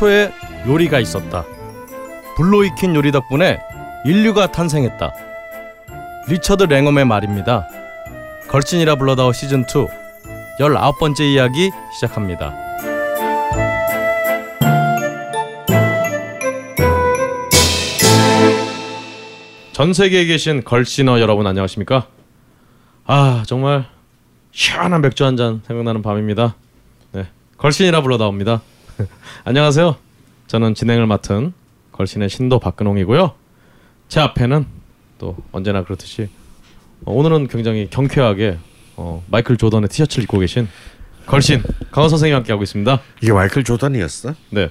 태초에 요리가 있었다. 불로 익힌 요리 덕분에 인류가 탄생했다. 리처드 랭엄의 말입니다. 걸신이라 불러다오 시즌 2 19번째 이야기 시작합니다. 전 세계에 계신 걸신어 여러분 안녕하십니까? 아 정말 시원한 맥주 한 잔 생각나는 밤입니다. 네, 걸신이라 불러다옵니다. 안녕하세요. 저는 진행을 맡은 걸신의 신도 박근홍이고요. 제 앞에는 또 언제나 그렇듯이 어, 오늘은 굉장히 경쾌하게 어, 마이클 조던의 티셔츠를 입고 계신 걸신 강원 선생님 함께 하고 있습니다. 이게 마이클 조던이었어? 네,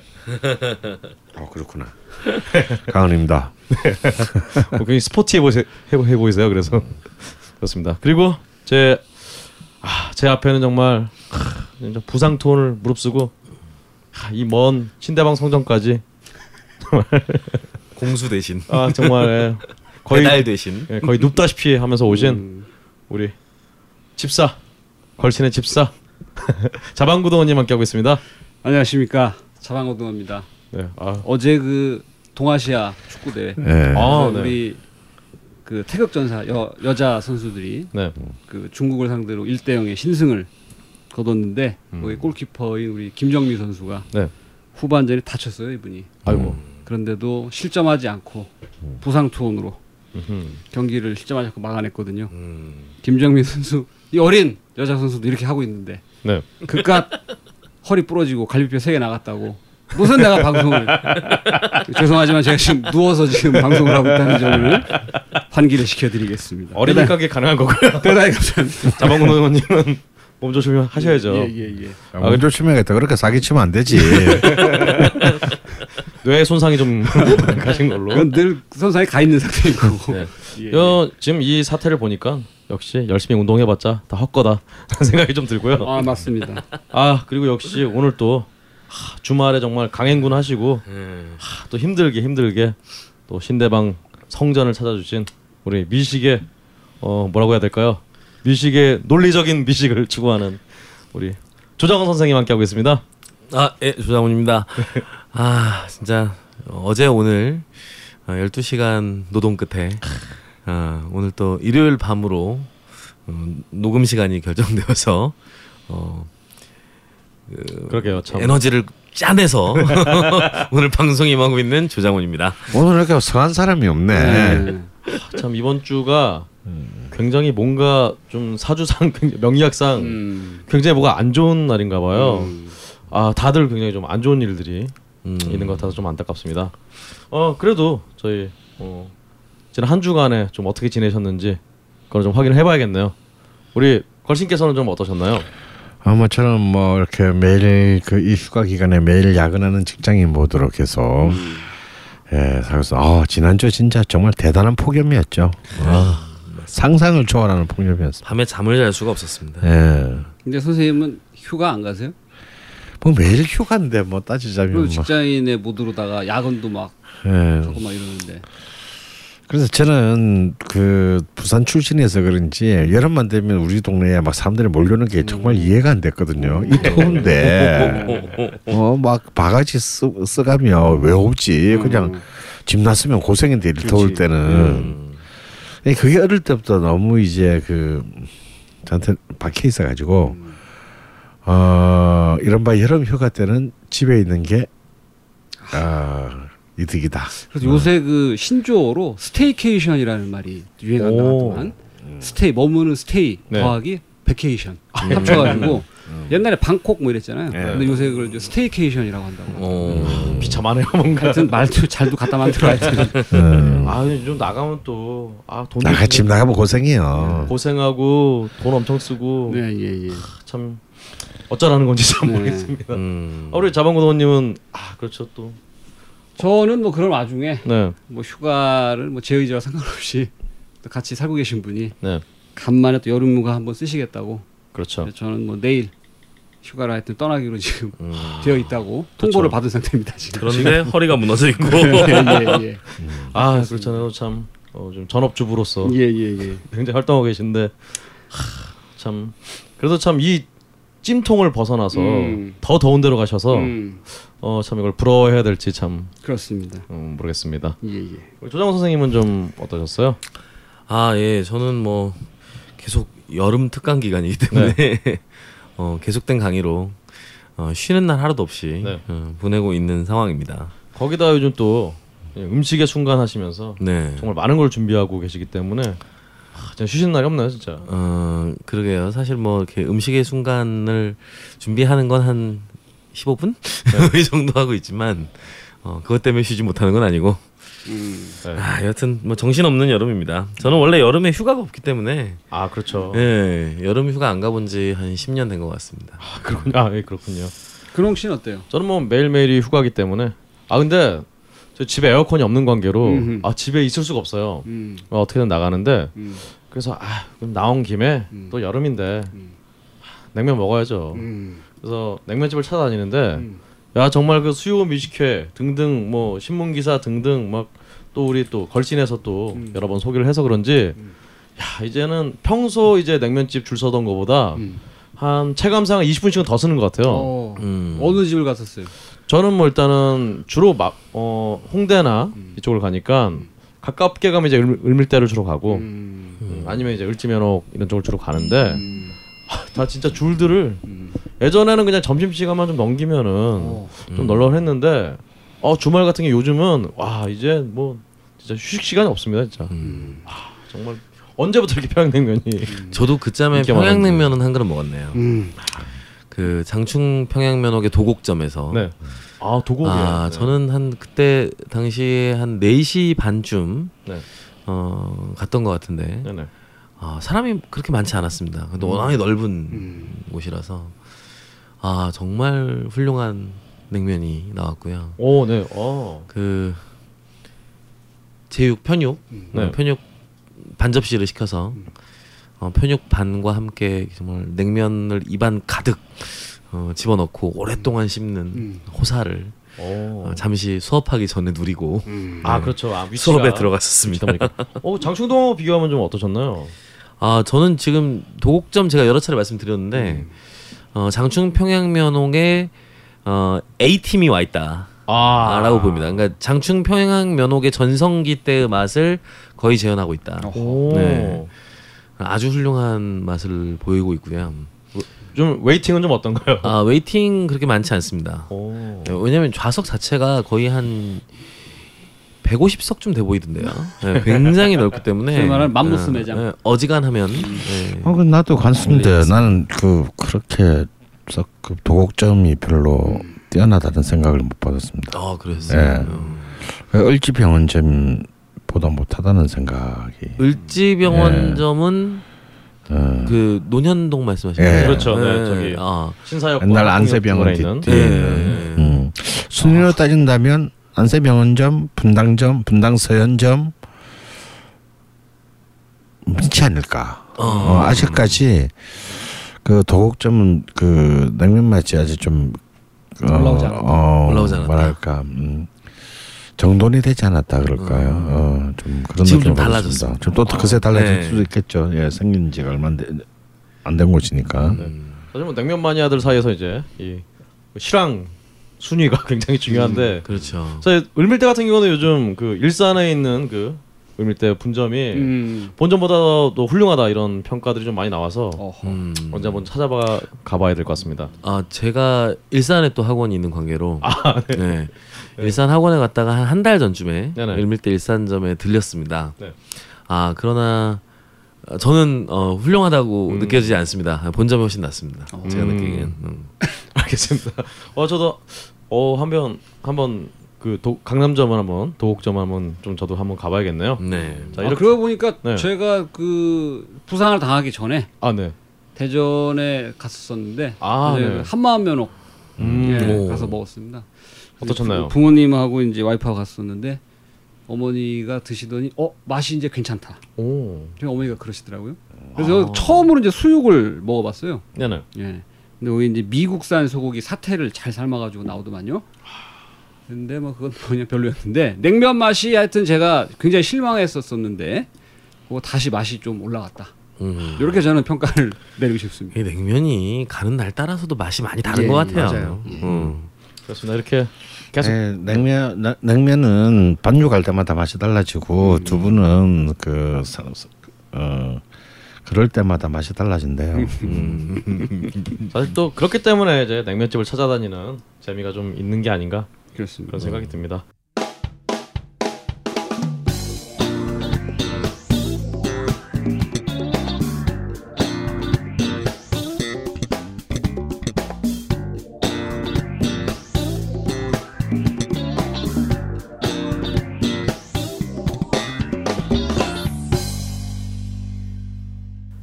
어 그렇구나. 강은입니다. 어, 굉장히 스포티해 보세, 해, 해 보이세요. 그래서 그렇습니다. 그리고 제 아, 제 앞에는 정말 하, 진짜 부상 톤을 무릅쓰고 이 먼 신대방 성전까지 공수 대신 아 정말 예, 거의 배달 대신 예, 거의 눕다시피 하면서 오신 우리 집사 걸신의 집사 자방구동원님 함께 하고 있습니다. 안녕하십니까 자방고등어입니다. 네, 아, 어제 그 동아시아 축구 대회 예. 아, 네. 우리 그 태극전사 여, 여자 선수들이 네, 그 중국을 상대로 1대 0의 신승을 거뒀는데 거기 골키퍼인 우리 김정미 선수가 네, 후반전에 다쳤어요 이분이. 아이고, 그런데도 실점하지 않고 부상 투혼으로. 경기를 실점하지 않고 막아냈거든요. 음. 김정민 선수 이 어린 여자 선수도 이렇게 하고 있는데 네, 그깟 허리 부러지고 갈비뼈 세 개 나갔다고 무슨 내가 방송을 죄송하지만 제가 지금 누워서 지금 방송을 하고 있다는 점을 환기를 시켜드리겠습니다. 어리니까게 가능한 거고요. 대단히 감사합니다. 자방구동원님은 몸 조심 하셔야죠. 예 예 예. 아, 먼저 치매겠다. 그렇게 사기 치면 안 되지. 뇌 손상이 좀 가신 걸로. 그건 늘 선상에 가 있는 상태인 거고. 네. 예, 여, 지금 이 사태를 보니까 역시 열심히 운동해봤자 다 헛거다 생각이 좀 들고요. 아 맞습니다. 아 그리고 역시 오늘 또 하, 주말에 정말 강행군 하시고 음. 하, 또 힘들게 힘들게 또 신대방 성전을 찾아주신 우리 미식의 어 뭐라고 해야 될까요? 미식의 논리적인 미식을 추구하는 우리 조장원 선생님 함께 하고 있습니다. 아, 예, 조장훈입니다. 아, 진짜 어제 오늘 어, 12시간 노동 끝에 아, 오늘 또 일요일 밤으로 어, 녹음 시간이 결정되어서 어, 그러게요 참. 에너지를 짜내서 오늘 방송 임하고 있는 조장훈입니다. 오늘 이렇게 성한 사람이 없네. 네. 참 이번 주가 굉장히 뭔가 좀 사주상 명리학상 음. 굉장히 뭐가 안 좋은 날인가 봐요. 음. 아 다들 굉장히 좀 안 좋은 일들이 음. 있는 것 같아서 좀 안타깝습니다. 어 그래도 저희 어, 지난 한 주간에 좀 어떻게 지내셨는지 그걸 좀 확인을 해봐야겠네요. 우리 걸신께서는 좀 어떠셨나요? 아마처럼 뭐 이렇게 매일 그 이 휴가 기간에 매일 야근하는 직장인 모드로 계속 예, 그래서 아 지난주 진짜 정말 대단한 폭염이었죠. 아, 상상을 초월하는 폭염이었어. 밤에 잠을 잘 수가 없었습니다. 예. 근데 선생님은 휴가 안 가세요? 뭐 매일 휴가인데 뭐 따지자면 뭐. 직장인의 모드로다가 야근도 막 예. 하고 막 이러는데. 그래서 저는 그 부산 출신이어서 그런지 여름만 되면 우리 동네에 막 사람들이 몰려오는 게 정말 이해가 안 됐거든요. 이 더운데 어막 바가지 쓰, 써가며 왜 오지? 그냥 집 났으면 고생인데 이 더울. 때는 음. 예, 그게 어릴 때부터 너무 이제 그 저한테 박혀 있어가지고 어 이른바 여름 휴가 때는 집에 있는 게 아, 이득이다. 그래서 요새 그 신조어로 staycation이라는 말이 유행한 오. 나왔더만 stay 머무는 stay 네. 더하기 vacation 합쳐가지고 옛날에 방콕 뭐 이랬잖아요. 네. 근데 요새 그걸 이제 staycation이라고 한다고. 어. 비참하네요 뭔가. 하여튼 말도 잘도 갖다 만들어야 돼. 음. 아좀 나가면 또아돈 나가 집 나가면 고생이에요. 고생하고 돈 엄청 쓰고 네, 예, 예. 참 어쩌라는 건지 잘 네. 모르겠습니다. 음. 아, 우리 자방구도원님은 아 그렇죠 또 저는 뭐 그런 와중에 네, 뭐 휴가를 뭐 제 의지와 상관없이 또 같이 살고 계신 분이 네, 간만에 또 여름휴가 한번 쓰시겠다고. 그렇죠. 저는 뭐 내일 휴가를 하여튼 떠나기로 지금 음. 되어 있다고 통보를 받은 상태입니다 지금. 그런데 허리가 무너져 있고 예, 예, 아 그렇잖아요 참 어, 좀 전업주부로서 예, 예, 예. 굉장히 활동하고 계신데 하, 참 그래도 참 이 찜통을 벗어나서 음. 더 더운 데로 가셔서 음, 어, 참 이걸 부러워해야 될지 참 그렇습니다. 음, 모르겠습니다. 예, 예. 우리 조장호 선생님은 좀 어떠셨어요? 아, 예. 저는 뭐 계속 여름 특강 기간이기 때문에 어, 계속된 강의로 어, 쉬는 날 하루도 없이 네. 어, 보내고 있는 상황입니다. 거기다 요즘 또 음식의 순간 하시면서 네. 정말 많은 걸 준비하고 계시기 때문에 아, 진짜 쉬시는 날이 없나요, 진짜? 어, 그러게요. 사실 뭐 이렇게 음식의 순간을 준비하는 건 한 15분 이 정도 하고 있지만 어, 그것 때문에 쉬지 못하는 건 아니고 음, 네. 아, 여튼 뭐 정신 없는 여름입니다. 저는 원래 여름에 휴가가 없기 때문에 아 그렇죠. 예, 여름 휴가 안 가본 지 한 10년 된 것 같습니다. 아, 그렇군요. 아, 예, 그렇군요. 근홍 씨는 어때요? 저는 뭐 매일 매일이 휴가기 때문에 아 근데 저 집에 에어컨이 없는 관계로 음흠. 아 집에 있을 수가 없어요. 음, 어, 어떻게든 나가는데 음, 그래서 아 그럼 나온 김에 음. 또 여름인데 음. 냉면 먹어야죠. 음, 그래서 냉면집을 찾아다니는데 음. 야 정말 그 수요 미식회 등등 뭐 신문 기사 등등 막 또 우리 또 걸신에서 또 음. 여러 번 소개를 해서 그런지 음. 야 이제는 평소 이제 냉면집 줄 서던 거보다 음. 한 체감상 20분씩은 더 쓰는 것 같아요. 어, 음. 어느 집을 갔었어요? 저는 뭐 일단은 주로 막 어, 홍대나 음. 이쪽을 가니까 가깝게 가면 이제 을, 을밀대를 주로 가고 음, 음, 아니면 이제 을지면옥 이런 쪽을 주로 가는데 음, 다 진짜 줄들을 음. 예전에는 그냥 점심 시간만 좀 넘기면은 어. 좀 널널했는데 어 주말 같은 게 요즘은 와 이제 뭐 진짜 휴식 시간이 없습니다 진짜 음. 정말 언제부터 이렇게 평양냉면이 저도 그짬에 인기가 평양냉면은 한 그릇 먹었네요. 음. 그 장충 평양면옥의 도곡점에서 네. 아 도곡이에요. 아 네. 저는 한 그때 당시에 한 4시 반쯤 네. 어 갔던 것 같은데 네네. 아 사람이 그렇게 많지 않았습니다. 근데 워낙에 넓은 음. 곳이라서 아 정말 훌륭한 냉면이 나왔고요. 오 네. 어. 그 제육 편육 네. 어, 편육 반 접시를 시켜서 어, 편육 반과 함께 정말 냉면을 입안 가득 어, 집어넣고 오랫동안 씹는 음. 호사를 오. 어, 잠시 수업하기 전에 누리고 음. 아 그렇죠. 아, 위치가 수업에 들어갔었습니다. 어 장충동하고 비교하면 좀 어떠셨나요? 아 저는 지금 도곡점 제가 여러 차례 말씀드렸는데 어, 장충 평양면옥에 어, A 팀이 와 있다. 아, 라고 봅니다. 그러니까 장충 평양 면옥의 전성기 때의 맛을 거의 재현하고 있다. 오. 네. 아주 훌륭한 맛을 보이고 있고요. 좀 waiting은 좀 어떤가요? 아 waiting 그렇게 많지 않습니다. 오. 네, 왜냐하면 좌석 자체가 거의 한 150석쯤 돼 보이던데요. 네, 굉장히 넓기 때문에 말하는 맘모스 네, 매장. 네, 어지간하면 네. 어, 그 나도 갔는데 나는 그 그렇게 썩그 도곡점이 별로 뛰어나다는 생각을 못 받았습니다. 아 그랬어요. 네. 음. 을지병원점보다 못하다는 생각이. 을지병원점은 어, 그 논현동 말씀하시는 예. 거죠? 그렇죠. 네, 저기. 아, 신사역 옛날 안세병원 있는 뒤에. 네. 음. 순위로 따진다면 안세병원점, 분당점, 분당서현점 있지 않을까. 어. 어, 아직까지 그 도곡점은 그 냉면 맛이 아직 좀 어, 올라오지. 어, 올라오지 않았다. 뭐랄까 음, 정돈이 되지 않았다 그럴까요? 음. 어, 좀 그런 지금 좀 받았습니다. 달라졌습니다. 지금 또 그새 달라질 네. 수도 있겠죠. 예, 생긴 지가 얼마 안된 곳이니까. 음. 사실 뭐 냉면 마니아들 사이에서 이제 이 실황 순위가 굉장히 중요한데 그렇죠. 사실 을밀대 같은 경우는 요즘 그 일산에 있는 그 을밀대 분점이 음. 본점보다도 훌륭하다 이런 평가들이 좀 많이 나와서. 음. 언제 한번 찾아봐 가봐야 될 것 같습니다. 아 제가 일산에 또 학원이 있는 관계로 네. 일산 학원에 갔다가 한 한 달 전쯤에 네네. 을밀대 일산점에 들렸습니다. 네. 아 그러나 어, 저는 어, 훌륭하다고 음. 느껴지지 않습니다. 본점이 훨씬 낫습니다. 제가 음. 느끼기엔. 음. 알겠습니다. 어 저도 어 한번 한번 그 도, 강남점을 한번 도곡점 한번 좀 저도 한번 가봐야겠네요. 네. 자 아, 이렇게 그러고 보니까 네. 제가 그 부상을 당하기 전에 아 네. 대전에 갔었었는데 아, 네. 그 한마음 면옥 음. 예, 오. 가서 먹었습니다. 어떠셨나요? 부- 부모님하고 이제 와이프하고 갔었는데 어머니가 드시더니 어 맛이 이제 괜찮다. 오. 저희 어머니가 그러시더라고요. 그래서 처음으로 이제 수육을 먹어봤어요. 네네. 예. 근데 거기 이제 미국산 소고기 사태를 잘 삶아가지고 나오더만요. 근데 뭐 그건 그냥 별로였는데 냉면 맛이 하여튼 제가 굉장히 실망했었었는데 그거 다시 맛이 좀 올라갔다. 음. 이렇게 저는 평가를 내리고 싶습니다. 이 냉면이 가는 날 따라서도 맛이 많이 다른 예, 것 같아요. 맞아요. 예. 음. 그렇습니다. 이렇게 계속 예, 냉면 나- 냉면은 반죽할 때마다 맛이 달라지고 음. 두부는 그 사- 어, 그럴 때마다 맛이 달라진대요. 음. 사실 또 그렇기 때문에 이제 냉면집을 찾아다니는 재미가 좀 있는 게 아닌가 그렇습니다. 그런 생각이 듭니다.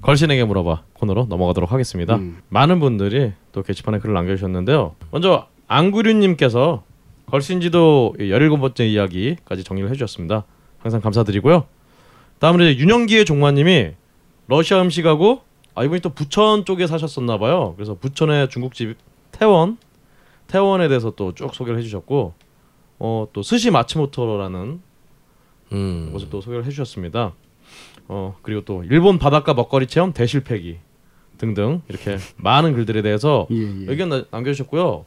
걸신에게 물어봐 코너로 넘어가도록 하겠습니다. 음. 많은 분들이 또 게시판에 글을 남겨주셨는데요. 먼저 안구류님께서 걸신지도 17번째 이야기까지 정리를 해주셨습니다. 항상 감사드리고요. 다음으로 이제 윤영기의 종마님이 러시아 음식하고 아 이분이 또 부천 쪽에 사셨었나 봐요. 그래서 부천의 중국집 태원 태원에 대해서 또 쭉 소개를 해주셨고 어 또 스시 마츠모토라는 음. 곳을 또 소개를 해주셨습니다. 어 그리고 또 일본 바닷가 먹거리 체험 대실패기 등등 이렇게 많은 글들에 대해서 예, 예. 의견 나- 남겨주셨고요.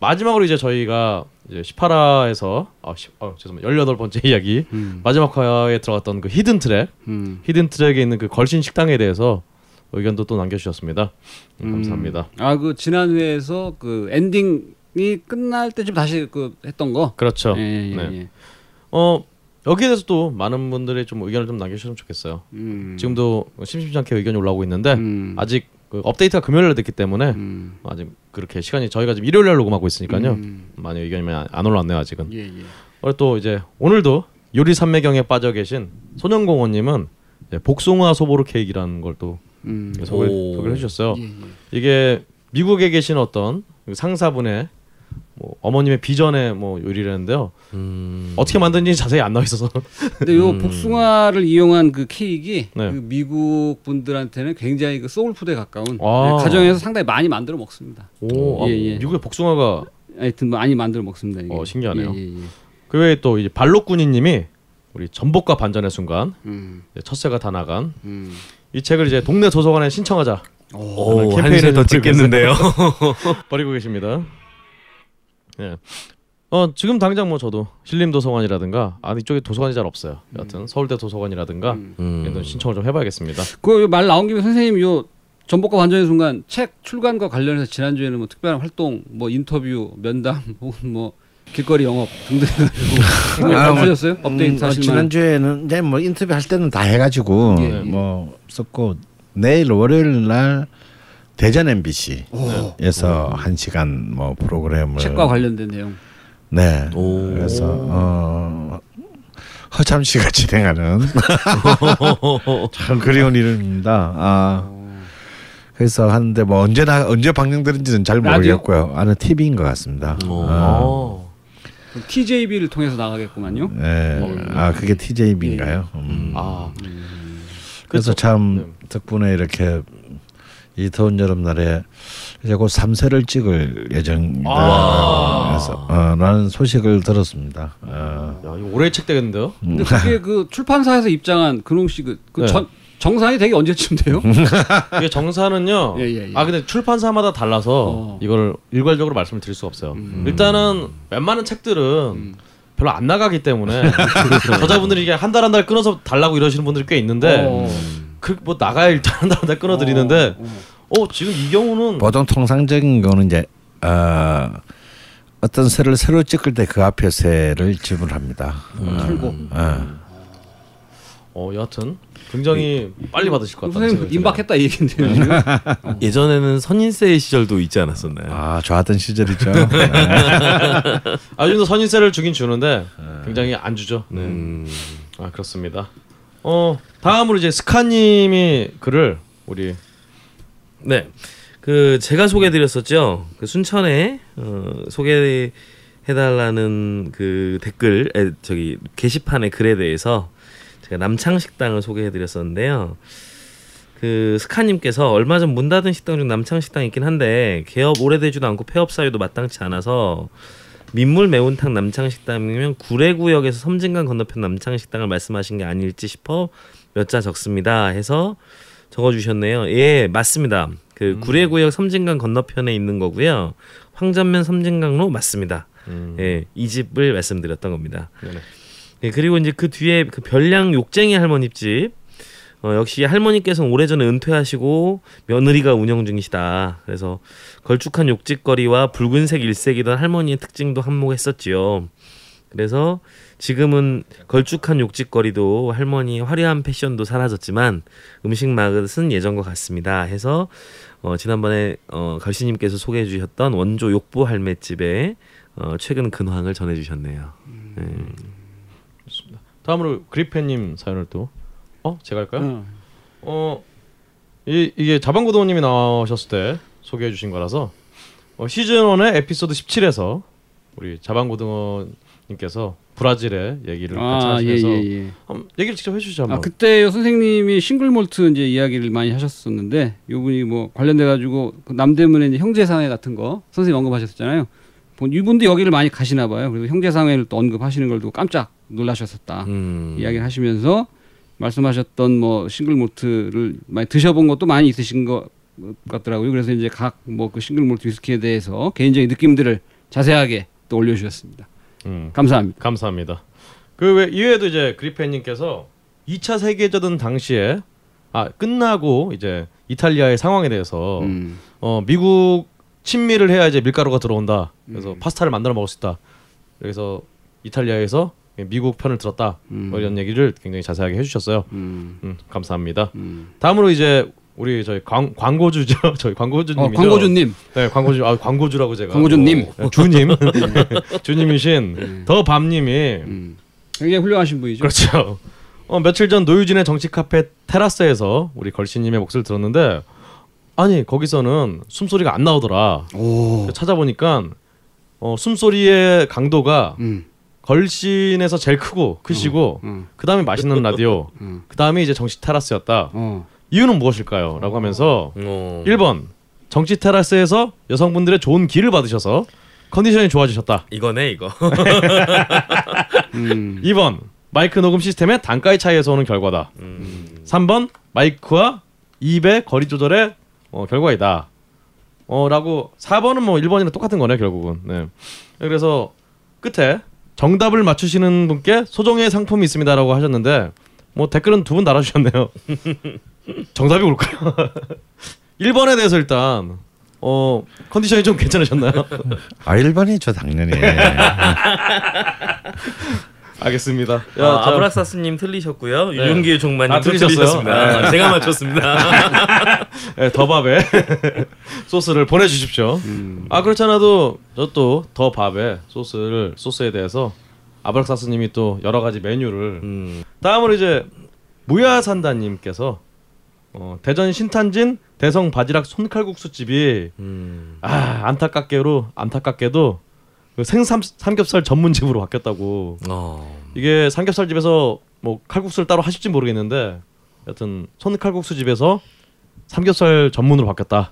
마지막으로 이제 저희가 이제 18화에서 아, 10, 아 죄송합니다. 18번째 이야기 음. 마지막 화에 들어갔던 그 hidden track 음. hidden track에 있는 그 걸신 식당에 대해서 의견도 또 남겨주셨습니다. 음, 음. 감사합니다. 아 그 지난 회에서 그 엔딩이 끝날 때쯤 다시 그 했던 거. 그렇죠. 예, 예, 네. 예. 어 여기에 대해서 또 많은 분들의 좀 의견을 좀 남겨주시면 좋겠어요. 음. 지금도 심심치 않게 의견이 올라오고 있는데 음. 아직 그 업데이트가 금요일에 됐기 때문에 음. 아직 그렇게 시간이 저희가 지금 일요일 날 녹음하고 있으니까요. 음. 많이 의견이 안- 안 올라왔네요 아직은. 예, 예. 그리고 또 이제 오늘도 요리 산매경에 빠져 계신 소년공원님은 복숭아 소보르 케이크라는 걸또 음. 소개, 오. 소개를 해주셨어요. 예, 예. 이게 미국에 계신 어떤 그 상사분의 뭐 어머님의 비전의 뭐 요리라는데요. 음. 어떻게 만든지 자세히 안 나와 있어서 근데 요 음. 복숭아를 이용한 그 케이크 네. 그 미국 분들한테는 굉장히 그 소울푸드에 가까운 아. 네, 가정에서 상당히 많이 만들어 먹습니다. 오, 아, 예, 예. 미국의 복숭아가 하여튼 많이 만들어 먹습니다. 이게. 어, 신기하네요. 예, 예, 예. 그 외에 또 이제 발로꾸니님이 우리 전복과 반전의 순간 음, 첫새가 다 나간 음. 이 책을 이제 동네 도서관에 신청하자 오, 캠페인을 한세 더 찍겠는데요. 버리고 계십니다. 예. 어 지금 당장 뭐 저도 신림 도서관이라든가 아 이쪽에 도서관이 잘 없어요. 여하튼 서울대 도서관이라든가 음. 음. 이런 신청을 좀 해봐야겠습니다. 그 말 나온 김에 선생님 요 전복과 반전의 순간 책 출간과 관련해서 지난주에는 뭐 특별한 활동, 뭐 인터뷰, 면담 혹은 뭐 길거리 영업 등등 해가지고 아, 뭐? 업데이트 음, 어, 하실 지난주에는 이제 뭐 인터뷰 할 때는 다 해가지고 예, 예. 뭐 썼고 내일 월요일 날 대전 MBC에서 오. 한 시간 뭐 프로그램을 책과 관련된 내용. 네 오. 그래서 어 허참 씨가 진행하는 참 그리운 이름입니다. 아 그래서 하는데 뭐 언제 나 언제 방영되는지는 잘? 모르겠고요. 아는 TV인 것 같습니다. 오. 아, 어. TJB를 통해서 나가겠구만요. 네. 아 그게 TJB인가요? 음. 아 그래서 그렇죠. 참 네. 덕분에 이렇게 이 더운 여름날에 이제 곧 3세를 찍을 예정이다. 아. 그래서 어, 라는 소식을 들었습니다. 어. 야 이거 올해 책 되겠는데요? 근데 그게 그 출판사에서 입장한 근홍 씨그 그 네. 전 정산이 되게 언제쯤 돼요? 이게 정사는요. 예, 예, 예. 아 근데 출판사마다 달라서 어. 이걸 일괄적으로 말씀을 드릴 수가 없어요. 음. 일단은 웬만한 책들은 음. 별로 안 나가기 때문에 저자분들이 이게 한 달 한 달 끊어서 달라고 이러시는 분들이 꽤 있는데 어. 그 뭐 나가야 일단 한달한달 끊어드리는데 어, 어. 어 지금 이 경우는 보통 통상적인 거는 이제 어, 어떤 새를 새로 찍을 때 그 앞에 새를 지불합니다. 털고. 어. 어 여하튼 굉장히 빨리 받으실 것 같아요. 선생님 임박했다 이 얘긴데요. 지금. 예전에는 선인세 시절도 있지 않았었나요? 아 좋았던 시절이죠. 아 요즘도 선인세를 주긴 주는데 굉장히 안 주죠. 네. 음. 아 그렇습니다. 어 다음으로 이제 스카님이 글을 우리 네. 그 제가 소개드렸었죠. 그 순천에 어, 소개해달라는 그 댓글 에, 저기 게시판의 글에 대해서 제가 남창 식당을 소개해드렸었는데요. 그 스카님께서 얼마 전 문 닫은 식당 중 남창 식당이 있긴 한데 개업 오래되지도 않고 폐업 사유도 마땅치 않아서 민물 매운탕 남창 식당이면 구례구역에서 섬진강 건너편 남창 식당을 말씀하신 게 아닐지 싶어 몇 자 적습니다. 해서 적어주셨네요. 예, 맞습니다. 음. 그 구례구역 섬진강 건너편에 있는 거고요. 황전면 섬진강로 맞습니다. 음. 예, 이 집을 말씀드렸던 겁니다. 네네. 예, 그리고 이제 그 뒤에 그 별량 욕쟁이 할머니 집 어, 역시 할머니께서는 오래전에 은퇴하시고 며느리가 운영 중이시다. 그래서 걸쭉한 욕짓거리와 붉은색 일색이던 할머니의 특징도 한몫했었지요. 그래서 지금은 걸쭉한 욕짓거리도 할머니 화려한 패션도 사라졌지만 음식 맛은 예전과 같습니다. 해서 어, 지난번에 어, 걸씨님께서 소개해 주셨던 원조 욕부 할매집의 어, 최근 근황을 전해 주셨네요. 네. 다음으로 그리펜님 사연을 또 어? 제가 할까요? 어. 어, 이, 이게 자방고도님이 나오셨을 때 소개해 주신 거라서 어, 시즌 1의 에피소드 17에서 우리 자방고등어님께서 브라질의 얘기를 같이 아, 예, 하시면서 예, 예. 한번 얘기를 직접 해주시죠 한번. 아 그때 선생님이 싱글 몰트 이제 이야기를 많이 하셨었는데 요분이 뭐 관련돼 가지고 그 남대문에 이제 형제상회 같은 거 선생님 언급하셨잖아요. 본- 이분도 여기를 많이 가시나 봐요. 그래서 형제상회를 또 언급하시는 걸 두고 깜짝 놀라셨었다. 음. 이야기를 하시면서 말씀하셨던 뭐 싱글 몰트를 많이 드셔본 것도 많이 있으신 것 같더라고요. 그래서 이제 각 뭐 그 싱글 몰트 위스키에 대해서 개인적인 느낌들을 자세하게 또 올려주셨습니다. 음, 감사합니다. 감사합니다. 그 외 이외에도 이제 그리펜님께서 2차 세계대전 당시에 아 끝나고 이제 이탈리아의 상황에 대해서 음. 어 미국 친미를 해야 이제 밀가루가 들어온다. 그래서 음. 파스타를 만들어 먹을 수 있다. 그래서 이탈리아에서 미국 편을 들었다. 음. 뭐 이런 얘기를 굉장히 자세하게 해주셨어요. 음. 음, 감사합니다. 음. 다음으로 이제 우리 저희 광, 광고주죠. 저희 광고주님이죠. 어, 광고주님. 네, 광고주. 아, 광고주라고 제가. 광고주님. 어, 주님. 주님이신 더 밤님이 음. 굉장히 훌륭하신 분이죠. 그렇죠. 어, 며칠 전 노유진의 정치 카페 테라스에서 우리 걸씨님의 목소리를 들었는데 아니 거기서는 숨소리가 안 나오더라. 오. 찾아보니까 어, 숨소리의 강도가 음. 걸신에서 제일 크고 크시고 음. 그 다음에 맛있는 라디오 음. 그 다음에 이제 정치 테라스였다. 어. 이유는 무엇일까요? 라고 하면서 어. 1번 정치 테라스에서 여성분들의 좋은 기를 받으셔서 컨디션이 좋아지셨다. 이거네 이거. 음. 2번 마이크 녹음 시스템의 단가의 차이에서 오는 결과다. 음. 3번 마이크와 입의 거리 조절의 어, 결과이다. 어 라고 4번은 뭐 1번이랑 똑같은 거네 결국은. 네. 그래서 끝에 정답을 맞추시는 분께 소정의 상품이 있습니다라고 하셨는데 뭐 댓글은 두 분 달아주셨네요. 정답이 뭘까요? 1번에 대해서 일단 어 컨디션이 좀 괜찮으셨나요? 아 일반이죠 당연히. 알겠습니다. 야, 아, 자, 아브락사스님 틀리셨고요. 네. 유용기의 종마님 아? 틀리셨습니다. 네. 제가 맞췄습니다. 네, 더밥에 소스를 보내주십시오. 아 그렇잖아도 저 또 더밥에 소스를 소스에 대해서 아브락사스님이 또 여러 가지 메뉴를 음. 다음으로 이제 무야산다님께서 어, 대전 신탄진 대성 바지락 손칼국수 집이 음. 아 안타깝게로 안타깝게도 그 생삼 삼겹살 전문집으로 바뀌었다고 어. 이게 삼겹살 집에서 뭐 칼국수를 따로 하실지 모르겠는데 여튼 손칼국수 집에서 삼겹살 전문으로 바뀌었다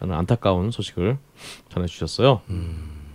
라는 안타까운 소식을 전해 주셨어요.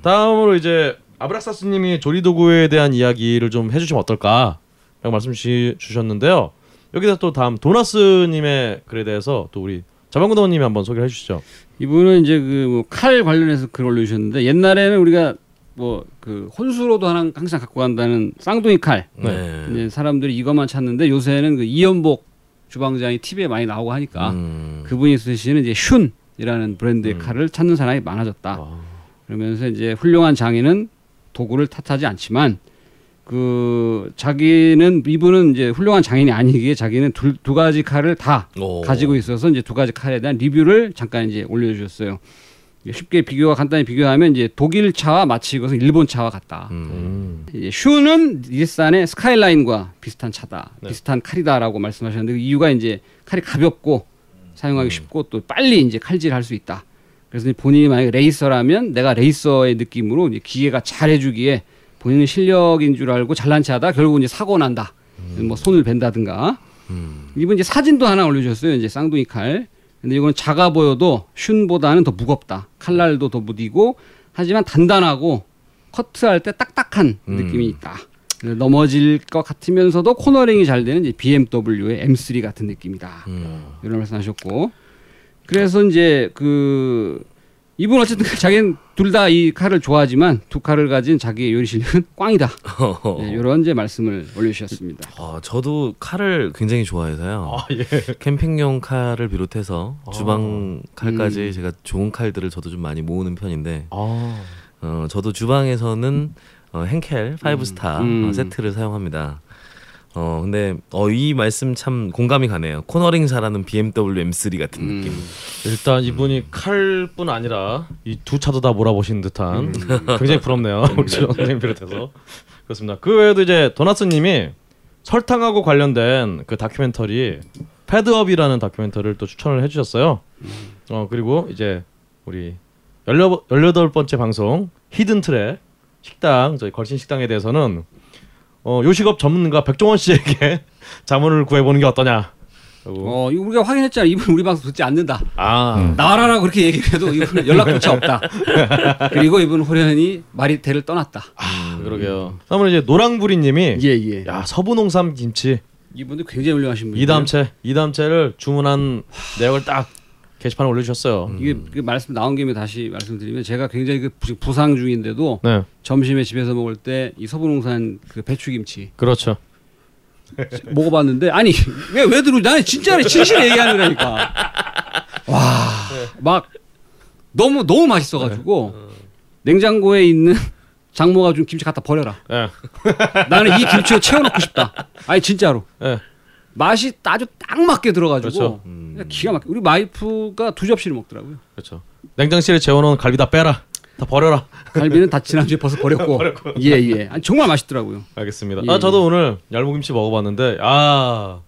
다음으로 이제 아브락사스 님이 조리 도구에 대한 이야기를 좀 해 주시면 어떨까 라고 말씀 주시, 주셨는데요. 여기서 또 다음 도나스 님의 글에 대해서 또 우리 자방구동님이 한번 소개를 해주시죠. 이분은 이제 그뭐칼 관련해서 글 올려주셨는데 옛날에는 우리가 뭐 그 혼수로도 하나 항상 갖고 간다는 쌍둥이 칼 네. 이제 사람들이 이것만 찾는데 요새는 그 이연복 주방장이 TV에 많이 나오고 하니까 음. 그분이 쓰시는 이제 슌이라는 브랜드의 칼을 찾는 사람이 많아졌다. 아. 그러면서 이제 훌륭한 장인은 도구를 탓하지 않지만 그 자기는 이분은 이제 훌륭한 장인이 아니기에 자기는 둘, 두 가지 칼을 다 오. 가지고 있어서 이제 두 가지 칼에 대한 리뷰를 잠깐 이제 올려주셨어요. 쉽게 비교와 간단히 비교하면 이제 독일 차와 마치 이것은 일본 차와 같다. 음. 음. 이제 슈는 닐산의 스카이라인과 비슷한 차다, 네. 비슷한 칼이다라고 말씀하셨는데 그 이유가 이제 칼이 가볍고 사용하기 쉽고 또 빨리 이제 칼질할 수 있다. 그래서 본인이 만약에 레이서라면 내가 레이서의 느낌으로 이제 기계가 잘해주기에 본인은 실력인 줄 알고 잘난 체하다 결국 이제 사고 난다. 뭐 손을 벤다든가. 음. 이분 이제 사진도 하나 올려주셨어요. 이제 쌍둥이 칼. 근데 이건 작아 보여도 슌보다는 더 무겁다. 칼날도 더 무디고 하지만 단단하고 커트할 때 딱딱한 음. 느낌이 있다. 넘어질 것 같으면서도 코너링이 잘 되는 이제 BMW의 M3 같은 느낌이다. 음. 이런 말씀하셨고 그래서 이제 그 이분 어쨌든 자기는 둘 다 이 칼을 좋아하지만 두 칼을 가진 자기의 요리 실력은 꽝이다. 네, 이런 이제 말씀을 올려주셨습니다. 어, 저도 칼을 굉장히 좋아해서요. 아 예. 캠핑용 칼을 비롯해서 주방 칼까지 음. 제가 좋은 칼들을 저도 좀 많이 모으는 편인데 아 어, 저도 주방에서는 어, henkel 5스타 음. 어, 세트를 사용합니다. 어 근데 어, 이 말씀 참 공감이 가네요. 코너링 잘하는 BMW M3 같은 음. 느낌. 일단 이분이 칼뿐 아니라 이 두 차도 다 몰아보신 듯한 굉장히 부럽네요. 우리 조 선생님 비롯해서 그렇습니다. 그 외에도 이제 도나스님이 설탕하고 관련된 그 다큐멘터리 Fed Up이라는 다큐멘터리를 또 추천을 해주셨어요. 어 그리고 이제 우리 열여 열여덟 번째 방송 hidden track 식당 저희 걸신 식당에 대해서는 어 요식업 전문가 백종원 씨에게 자문을 구해보는 게 어떠냐. 어, 이거 우리가 확인했잖아. 이분 우리 방송 듣지 않는다. 아 나와라라고 그렇게 얘기를 해도 이분은 연락조차 없다. 그리고 이분 호련히 마리테를 떠났다. 아, 그러게요. 다음은 이제 노랑부리 님이 예, 예. 야 서부농삼 김치 이분도 굉장히 훌륭하신 분이에요. 이담채 이담채를 주문한 내역을 딱 게시판에 올려주셨어요. 이게 그 말씀 나온 김에 다시 말씀드리면 제가 굉장히 그 부- 부상 중인데도 네, 점심에 집에서 먹을 때 이 서부농산 그 배추김치 그렇죠. 먹어봤는데 아니 왜 왜 들어? 나는 진짜로 진실을 얘기하는 거니까. 와막 너무 너무 맛있어가지고 냉장고에 있는 장모가 준 김치 갖다 버려라. 예, 나는 이 김치로 채워놓고 싶다. 아니 진짜로 예, 맛이 아주 딱 맞게 들어가지고 그렇죠. 그냥 기가 막혀. 우리 와이프가 두 접시를 먹더라고요. 그렇죠. 냉장실에 재워놓은 갈비 다 빼라, 다 버려라. 갈비는 다 지난주에 벌써 버렸고. 예 예. 아니, 정말 맛있더라고요. 알겠습니다. 예, 아 저도 오늘 열무김치 먹어봤는데 아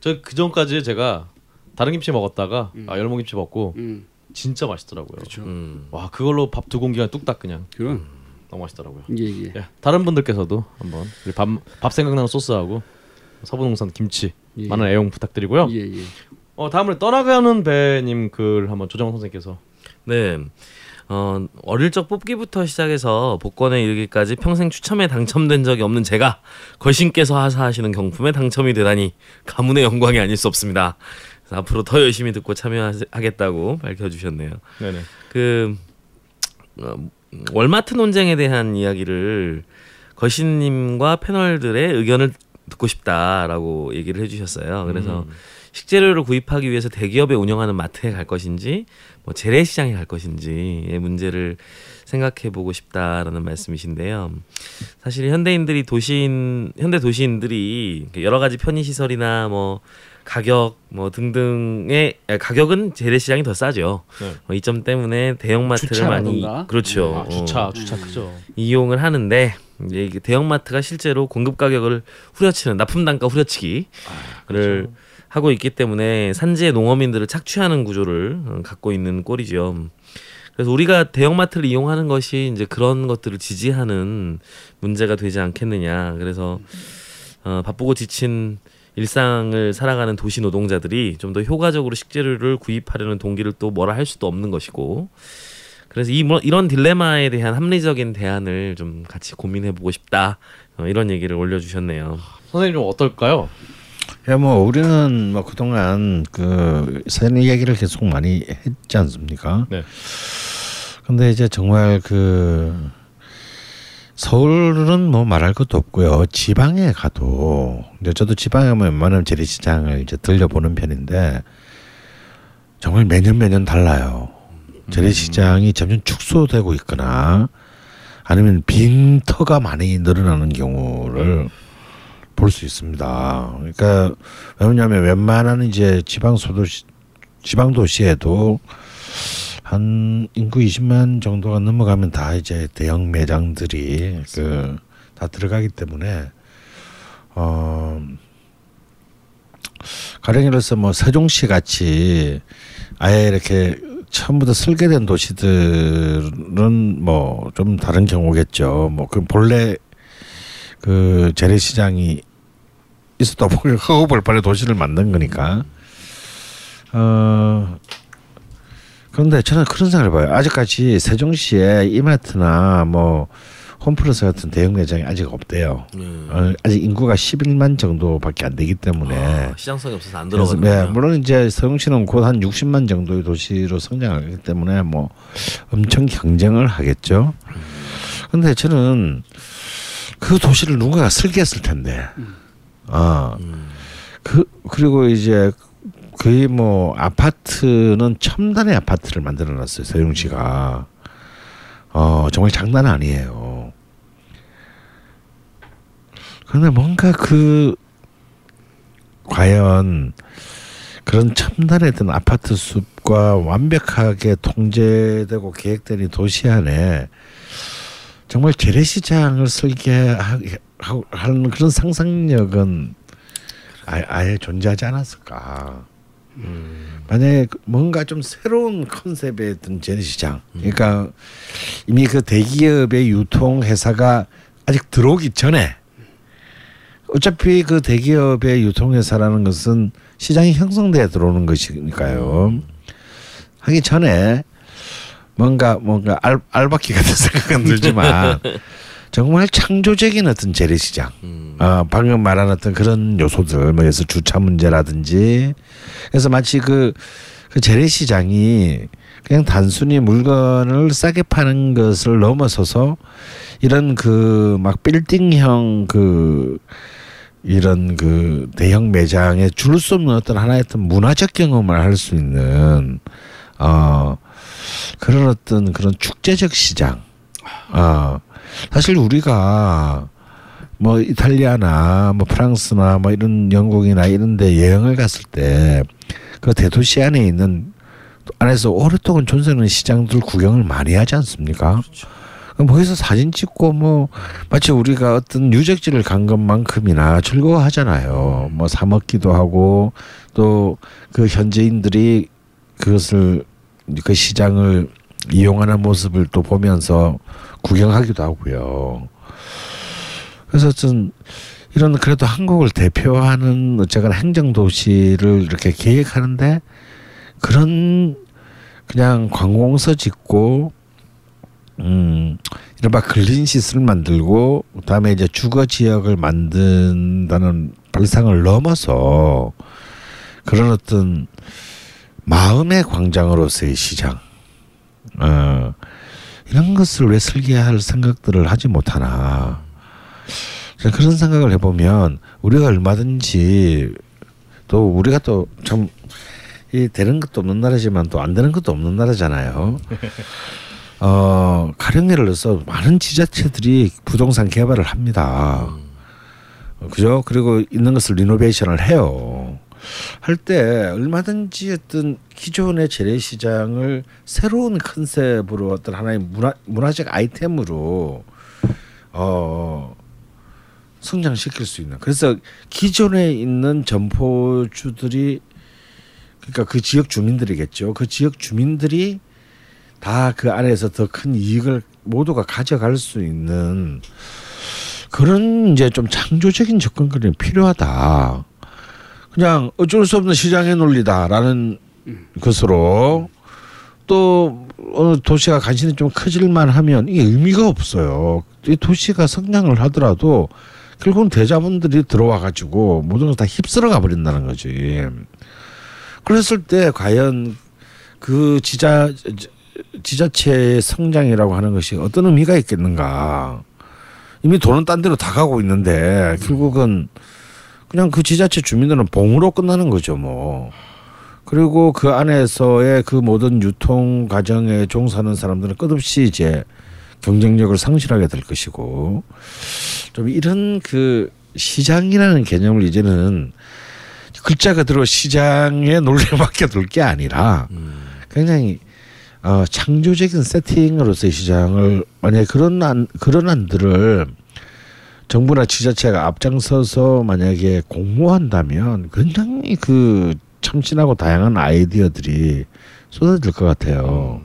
저 그 전까지 제가 다른 김치 먹었다가 아 열무김치 먹고 음 진짜 맛있더라고요. 그렇죠. 음. 와 그걸로 밥 두 공기가 뚝딱 그냥 그런 너무 맛있더라고요. 예 예. 예, 다른 분들께서도 한번 밥, 밥 생각나는 소스하고 서부농산 김치 예. 많은 애용 부탁드리고요. 예 예. 어 다음으로 떠나가는 배님 글 한번 조정원 선생님께서 네. 어, 어릴 적 뽑기부터 시작해서 복권에 이르기까지 평생 추첨에 당첨된 적이 없는 제가 걸신께서 하사하시는 경품에 당첨이 되다니 가문의 영광이 아닐 수 없습니다. 앞으로 더 열심히 듣고 참여하겠다고 밝혀주셨네요. 네네 그 어, 월마트 논쟁에 대한 이야기를 걸신님과 패널들의 의견을 듣고 싶다라고 얘기를 해주셨어요. 그래서 식재료를 구입하기 위해서 대기업에 운영하는 마트에 갈 것인지 뭐 재래시장에 갈 것인지의 문제를 생각해 보고 싶다라는 말씀이신데요. 사실 현대인들이 도시인 현대 도시인들이 여러 가지 편의 시설이나 뭐 가격 뭐 등등의 아, 가격은 재래시장이 더 싸죠. 네. 어, 이점 때문에 대형 마트를 많이 주차라던가. 그렇죠. 아, 주차 어, 주차 크죠. 이용을 하는데 이게 대형마트가 실제로 공급 가격을 후려치는 납품 단가 후려치기를 그렇죠. 하고 있기 때문에 산지의 농어민들을 착취하는 구조를 어, 갖고 있는 꼴이죠. 그래서 우리가 대형마트를 이용하는 것이 이제 그런 것들을 지지하는 문제가 되지 않겠느냐. 그래서 어, 바쁘고 지친 일상을 살아가는 도시 노동자들이 좀 더 효과적으로 식재료를 구입하려는 동기를 또 뭐라 할 수도 없는 것이고 그래서 이 뭐, 이런 딜레마에 대한 합리적인 대안을 좀 같이 고민해 보고 싶다 어, 이런 얘기를 올려주셨네요. 선생님 좀 어떨까요? 야, 뭐 우리는 뭐 그동안 그 사연 이야기를 계속 많이 했지 않습니까? 네. 근데 이제 정말 그 서울은 뭐 말할 것도 없고요. 지방에 가도 이제 저도 지방에 가면 웬만하면 재래시장을 이제 들려보는 편인데 정말 매년 매년 달라요. 재래시장이 점점 축소되고 있거나 아니면 빈터가 많이 늘어나는 경우를 볼 수 있습니다. 그러니까 왜냐하면 웬만한 이제 지방 소도시 지방 도시에도 한 인구 20만 정도가 넘어가면 다 이제 대형 매장들이 그 다 들어가기 때문에 어 가령이로서 뭐 세종시 같이 아예 이렇게 처음부터 설계된 도시들은 뭐 좀 다른 경우겠죠. 뭐 그 본래 그 재래시장이 있었다 보니 허허벌판에 도시를 만든 거니까. 어 그런데 저는 그런 생각을 해봐요. 아직까지 세종시에 이마트나 뭐 홈플러스 같은 대형 매장이 아직 없대요. 음. 어, 아직 인구가 11만 정도밖에 안 되기 때문에 아, 시장성이 없어서 안 들어가는 네, 물론 이제 서울시는 곧 한 60만 정도의 도시로 성장하기 때문에 뭐 엄청 경쟁을 하겠죠. 근데 저는 그 도시를 누군가가 설계했을 텐데, 아, 그 그리고 이제 거의 뭐 아파트는 첨단의 아파트를 만들어 놨어요 서영시가. 어 정말 장난 아니에요. 그런데 뭔가 그 과연 그런 첨단했던 아파트 숲과 완벽하게 통제되고 계획된 이 도시 안에 정말 재래시장을 설계하는 그런 상상력은 아예, 아예 존재하지 않았을까. 만약에 그 뭔가 좀 새로운 컨셉의 어떤 재래시장, 그러니까 이미 그 대기업의 유통 회사가 아직 들어오기 전에 어차피 그 대기업의 유통회사라는 것은 시장이 형성돼야 들어오는 것이니까요. 하기 전에 뭔가 뭔가 알, 알바키 같은 생각은 들지만 정말 창조적인 어떤 재래 시장. 음. 어, 방금 말한 어떤 그런 요소들, 뭐 그래서 주차 문제라든지, 그래서 마치 그, 그 재래 시장이 그냥 단순히 물건을 싸게 파는 것을 넘어서서 이런 그 막 빌딩형 그 이런 그 대형 매장에 줄수 없는 어떤 하나의 어떤 문화적 경험을 할 수 있는 어 그런 어떤 그런 축제적 시장. 어 사실 우리가 뭐 이탈리아나 뭐 프랑스나 뭐 이런 영국이나 이런 데 여행을 갔을 때 그 대도시 안에 있는 안에서 오랫동안 존재하는 시장들 구경을 많이 하지 않습니까? 그럼 거기서 사진 찍고 뭐 마치 우리가 어떤 유적지를 간 것만큼이나 즐거워하잖아요. 뭐 사 먹기도 하고 또 그 현지인들이 그것을 그 시장을 이용하는 모습을 또 보면서 구경하기도 하고요. 그래서 좀 이런 그래도 한국을 대표하는 어쨌거나 행정 도시를 이렇게 계획하는데 그런 그냥 관공서 짓고 음. 이른바 시설을 만들고 그다음에 이제 주거 지역을 만든다는 발상을 넘어서 그런 어떤 마음의 광장으로서의 시장. 어. 이런 것을 왜 설계할 생각들을 하지 못하나. 그런 생각을 해보면 우리가 얼마든지 또 우리가 또 참 이 되는 것도 없는 나라지만 또 안 되는 것도 없는 나라잖아요. 어 가령 예를 들어서 많은 지자체들이 부동산 개발을 합니다. 어, 그죠? 그리고 있는 것을 리노베이션을 해요. 할 때 얼마든지 어떤 기존의 재래시장을 새로운 컨셉으로 어떤 하나의 문화 문화적 아이템으로 어 성장시킬 수 있는. 그래서 기존에 있는 점포주들이 그러니까 그 지역 주민들이겠죠. 그 지역 주민들이 다 그 안에서 더 큰 이익을 모두가 가져갈 수 있는 그런 이제 좀 창조적인 접근거리는 필요하다. 그냥 어쩔 수 없는 시장의 논리다라는 것으로 또 어느 도시가 간신히 좀 커질만 하면 이게 의미가 없어요. 이 도시가 성장을 하더라도 결국은 대자본들이 들어와 가지고 모든 걸 다 휩쓸어 가 버린다는 거지. 그랬을 때 과연 그 지자 지자체의 성장이라고 하는 것이 어떤 의미가 있겠는가? 이미 돈은 딴 데로 다 가고 있는데 결국은 그냥 그 지자체 주민들은 봉으로 끝나는 거죠, 뭐. 그리고 그 안에서의 그 모든 유통 과정에 종사하는 사람들은 끝없이 이제 경쟁력을 상실하게 될 것이고 좀 이런 그 시장이라는 개념을 이제는 글자 그대로 시장의 논리에 맡겨둘 게 아니라 굉장히 어, 창조적인 세팅으로서의 시장을 만약에 그런 안 그런 안들을 정부나 지자체가 앞장서서 만약에 공모한다면 굉장히 그 참신하고 다양한 아이디어들이 쏟아질 것 같아요.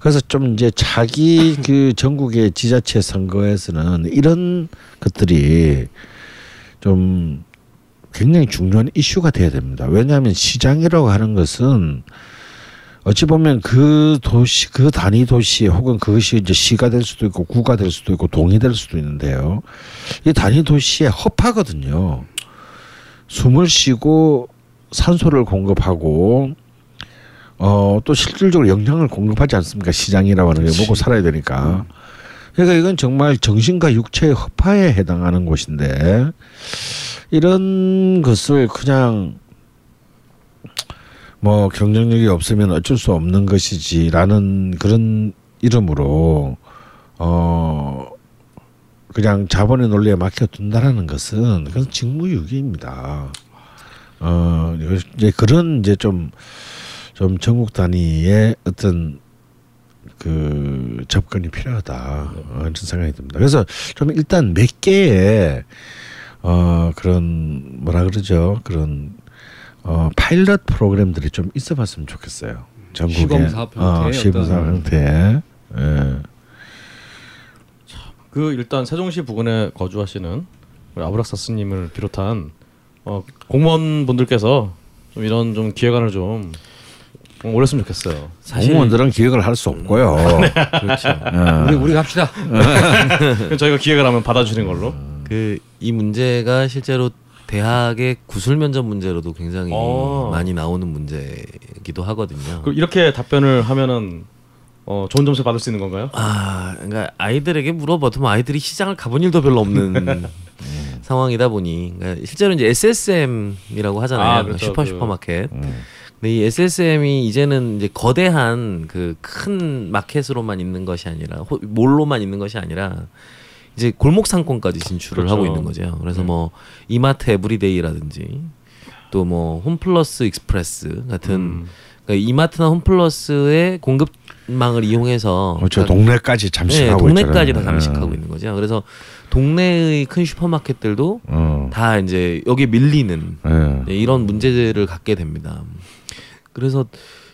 그래서 좀 이제 자기 그 전국의 지자체 선거에서는 이런 것들이 좀 굉장히 중요한 이슈가 돼야 됩니다. 왜냐하면 시장이라고 하는 것은 어찌 보면 그 도시 그 단위 도시 혹은 그것이 이제 시가 될 수도 있고 구가 될 수도 있고 동이 될 수도 있는데요. 이 단위 도시에 허파거든요. 숨을 쉬고 산소를 공급하고 어 또 실질적으로 영양을 공급하지 않습니까? 시장이라고 하는 게 먹고 살아야 되니까. 그러니까 이건 정말 정신과 육체의 허파에 해당하는 곳인데 이런 것을 그냥 뭐 경쟁력이 없으면 어쩔 수 없는 것이지라는 그런 이름으로 어 그냥 자본의 논리에 맡겨둔다라는 것은 그건 직무유기입니다. 어 이제 그런 이제 좀좀 전국 단위의 어떤 그 접근이 필요하다 어, 이런 생각이 듭니다. 그래서 좀 일단 몇 개의 어 그런 뭐라 그러죠 그런 어 파일럿 프로그램들이 좀 있어봤으면 좋겠어요. 전국에 시범사업 형태의 어, 형태. 예. 그 일단 세종시 부근에 거주하시는 우리 아브락사스님을 비롯한 어, 공무원분들께서 좀 이런 좀 기획안을 좀 올렸으면 좋겠어요. 사실 공무원들은 기획을 할 수 없고요. 그렇죠. 어. 우리 우리 갑시다. 저희가 기획을 하면 받아주는 걸로. 그 이 문제가 실제로 대학의 구술 면접 문제로도 굉장히 어. 많이 나오는 문제이기도 하거든요. 그 이렇게 답변을 하면은 어, 좋은 점수 받을 수 있는 건가요? 아, 그러니까 아이들에게 물어봐도 아이들이 시장을 가본 일도 별로 없는 상황이다 보니 그러니까 실제로 이제 SSM이라고 하잖아요. 아, 그렇죠. 슈퍼 그- 슈퍼마켓. 음. 근데 이 SSM이 이제는 이제 거대한 그 큰 마켓으로만 있는 것이 아니라 호- mall로만 있는 것이 아니라 이제 골목 상권까지 진출을 그렇죠. 하고 있는 거죠. 그래서 네. 뭐 이마트 에브리데이라든지 또 뭐 홈플러스 익스프레스 같은 음. 그러니까 이마트나 홈플러스의 공급망을 이용해서 그렇죠. 그러니까 동네까지 네, 잠식하고 동네까지 다 있잖아요. 잠식하고 예. 있는 거죠. 그래서 동네의 큰 슈퍼마켓들도 어. 다 이제 여기 밀리는 예. 네, 이런 문제들을 갖게 됩니다. 그래서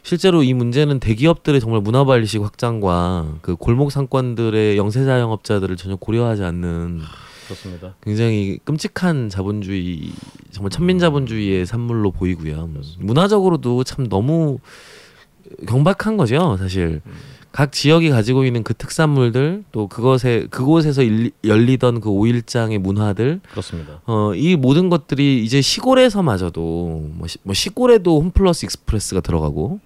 실제로 이 문제는 대기업들의 정말 문화발리식 확장과 그 골목 상권들의 영세 자 영업자들을 전혀 고려하지 않는 그렇습니다. 굉장히 끔찍한 자본주의 정말 천민 자본주의의 산물로 보이고요. 문화적으로도 참 너무 경박한 거죠, 사실. 각 지역이 가지고 있는 그 특산물들 또 그것에 그곳에서 일, 열리던 그 오일장의 문화들 그렇습니다. 어, 이 모든 것들이 이제 시골에서마저도 뭐, 시, 뭐 시골에도 홈플러스 익스프레스가 들어가고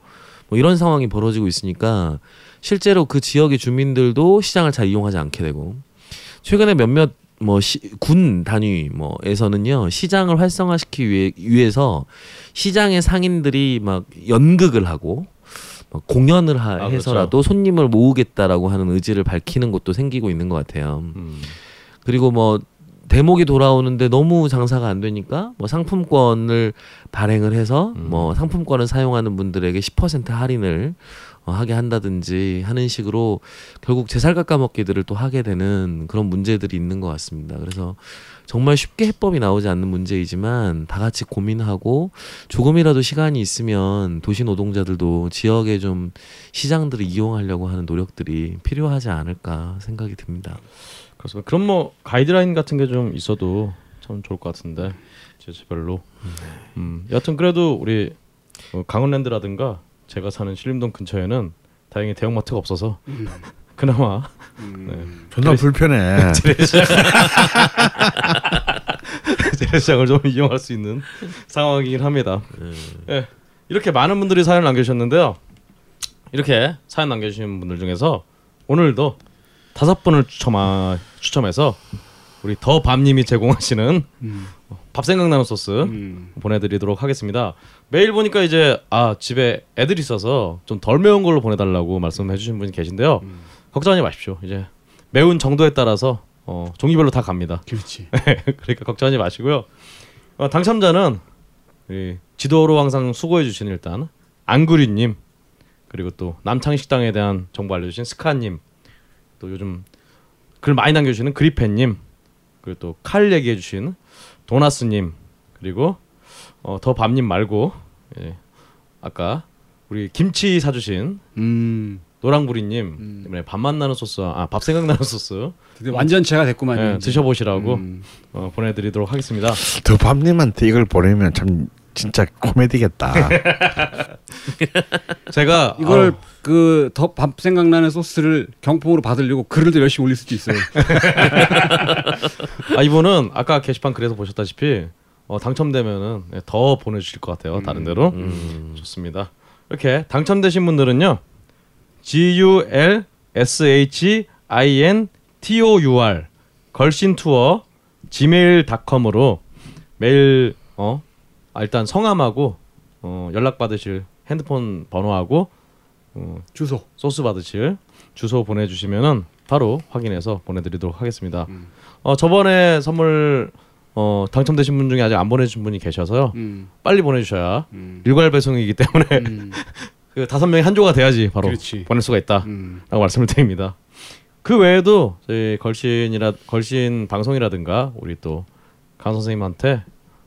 뭐 이런 상황이 벌어지고 있으니까 실제로 그 지역의 주민들도 시장을 잘 이용하지 않게 되고 최근에 몇몇 뭐군 단위 뭐에서는요 시장을 활성화시키기 위해, 위해서 시장의 상인들이 막 연극을 하고 막 공연을 하, 아, 그렇죠. 해서라도 손님을 모으겠다라고 하는 의지를 밝히는 곳도 생기고 있는 것 같아요. 음. 그리고 뭐 대목이 돌아오는데 너무 장사가 안 되니까 뭐 상품권을 발행을 해서 음. 뭐 상품권을 사용하는 분들에게 10% 할인을 어, 하게 한다든지 하는 식으로 결국 제살 깎아먹기들을 또 하게 되는 그런 문제들이 있는 것 같습니다. 그래서 정말 쉽게 해법이 나오지 않는 문제이지만 다 같이 고민하고 조금이라도 시간이 있으면 도시 노동자들도 지역의 좀 시장들을 이용하려고 하는 노력들이 필요하지 않을까 생각이 듭니다. 그렇습니다. 그럼 뭐 가이드라인 같은 게 좀 있어도 참 좋을 것 같은데 지자체별로. 음. 여하튼 그래도 우리 어, 강원랜드라든가 제가 사는 신림동 근처에는 다행히 대형마트가 없어서 그나마 네. 존나 불편해. 재래시장을 좀 이용할 수 있는 상황이긴 합니다. 예, 이렇게 많은 분들이 사연을 남겨주셨는데요. 이렇게 사연 남겨주신 분들 중에서 오늘도 다섯 분을 추첨하, 추첨해서 우리 더 밤님이 제공하시는 음. 밥 생각나는 소스 음. 보내드리도록 하겠습니다. 메일 보니까 이제 아 집에 애들이 있어서 좀 덜 매운 걸로 보내달라고 말씀해주신 분이 계신데요. 걱정하지 마십시오. 이제 매운 정도에 따라서 어, 종류별로 다 갑니다. 그렇지. 그러니까 걱정하지 마시고요. 어, 당첨자는 지도로 항상 수고해 주신 일단 안구리님 그리고 또 남창희 식당에 대한 정보 알려주신 스카님 또 요즘 글 많이 남겨주시는 그리펜님 그리고 또 칼 얘기해 주신 도나스님 그리고 어, 더 밤님 말고 예, 아까 우리 김치 사주신 음. 노랑부리님 이번에 밥 만나는 소스 아 밥 생각나는 소스 드디어 완전체가 됐구만. 예. 드셔보시라고 음. 어, 보내드리도록 하겠습니다. 더 밤님한테 이걸 보내면 참 진짜 코미디겠다. 제가 이걸 아, 그더 밥 생각나는 소스를 경품으로 받으려고 글을 더 열심히 올릴 수도 있어요. 아 이분은 아까 게시판 글에서 보셨다시피 어, 당첨되면은 네, 더 보내주실 것 같아요. 다른 데로 좋습니다. 이렇게 당첨되신 분들은요 G U L S H I N T O U R 걸신 투어 gmail.com으로 메일 어 아, 일단 성함하고 어, 연락 받으실 핸드폰 번호하고 어, 주소. 소스 받으실 주소 보내주시면은 바로 확인해서 보내드리도록 하겠습니다. 어 저번에 선물 어 당첨되신 분 중에 아직 안 보내주신 분이 계셔서요. 음. 빨리 보내주셔야 음. 일괄 배송이기 때문에 음. 그 다섯 명이 한 조가 돼야지 바로 그렇지. 보낼 수가 있다라고 음. 말씀을 드립니다. 그 외에도 저희 걸신이라 걸신 방송이라든가 우리 또 강 선생님한테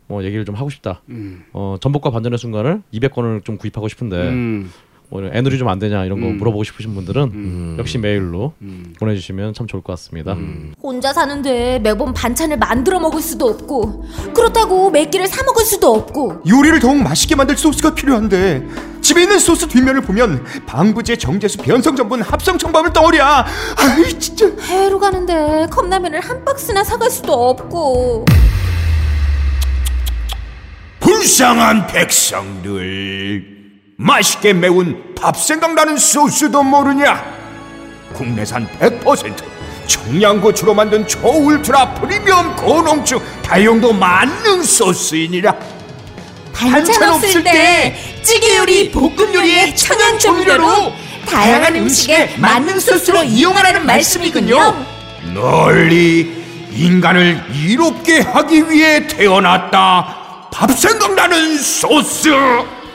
뭐 얘기를 좀 하고 싶다. 음. 어 전복과 반전의 순간을 200권을 좀 구입하고 싶은데 음. 뭐 애누리 좀 안 되냐 이런 거 음. 물어보고 싶으신 분들은 음. 역시 메일로 음. 보내주시면 참 좋을 것 같습니다. 혼자 사는데 매번 반찬을 만들어 먹을 수도 없고 그렇다고 몇 끼를 사 먹을 수도 없고 요리를 더욱 맛있게 만들 소스가 필요한데 집에 있는 소스 뒷면을 보면 방부제 정제수 변성 전분 합성 첨가물 덩어리야 아이 진짜 해외로 가는데 컵라면을 한 박스나 사갈 수도 없고 불쌍한 백성들 맛있게 매운 밥 생각나는 소스도 모르냐 국내산 100% 청양고추로 만든 초울트라 프리미엄 고농축 다용도 만능 소스이니라 반찬 없을 때 찌개 요리, 볶음 요리에 천연 조미료로 다양한 음식에 만능 소스로 이용하라는 말씀이군요. 널리 인간을 이롭게 하기 위해 태어났다. 밥 생각나는 소스.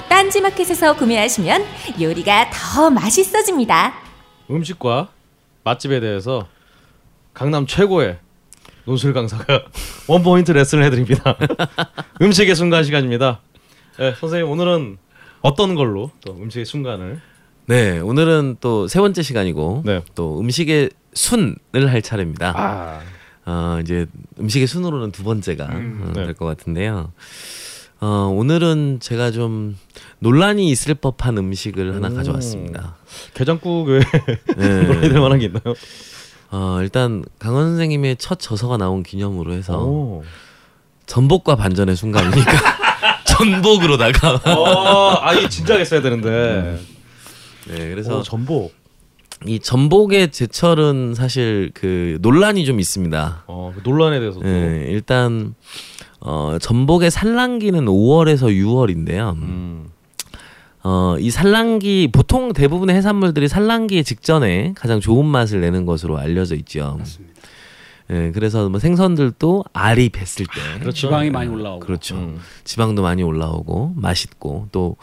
딴지마켓에서 구매하시면 요리가 더 맛있어집니다. 음식과 맛집에 대해서 강남 최고의 논술 강사가 원 포인트 레슨을 해드립니다. 음식의 순간 시간입니다. 네, 선생님 오늘은 어떤 걸로 또 음식의 순간을 네, 오늘은 또 세 번째 시간이고 네. 또 음식의 순을 할 차례입니다. 아 어, 이제 음식의 순으로는 두 번째가 어, 네. 될것 같은데요. 어, 오늘은 제가 좀 논란이 있을 법한 음식을 하나 오. 가져왔습니다. 게장국 외에 네. 논란이 될 만한 게 있나요? 어, 일단 강원 선생님의 첫 저서가 나온 기념으로 해서 오. 전복과 반전의 순간이니까 전복으로다가 어, 아 이게 진작에 써야 되는데. 네, 그래서 그래서 전복. 이 전복의 제철은 사실 그 논란이 좀 있습니다. 어, 그 논란에 대해서도. 네, 일단 어, 전복의 산란기는 5월에서 6월인데요. 음. 어, 이 산란기 보통 대부분의 해산물들이 산란기 직전에 가장 좋은 맛을 내는 것으로 알려져 있죠. 맞습니다. 예, 그래서 뭐 생선들도 알이 뱄을 때 그렇죠. 지방이 많이 올라오고. 그렇죠. 음. 지방도 많이 올라오고 맛있고 또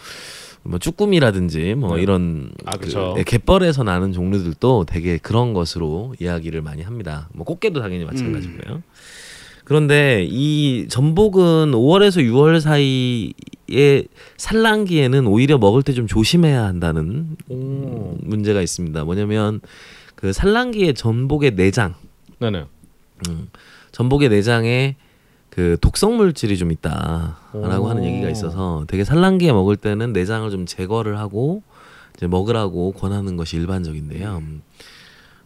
뭐 쭈꾸미라든지 뭐 네. 이런 아, 그. 예, 갯벌에서 나는 종류들도 되게 그런 것으로 이야기를 많이 합니다. 뭐 꽃게도 당연히 마찬가지고요. 그런데 이 전복은 5월에서 6월 사이에 산란기에는 오히려 먹을 때 좀 조심해야 한다는 오. 문제가 있습니다. 뭐냐면 그 산란기의 전복의 내장, 네네. 음, 전복의 내장에 그 독성 물질이 좀 있다라고 오. 하는 얘기가 있어서 되게 산란기에 먹을 때는 내장을 좀 제거를 하고 이제 먹으라고 권하는 것이 일반적인데요.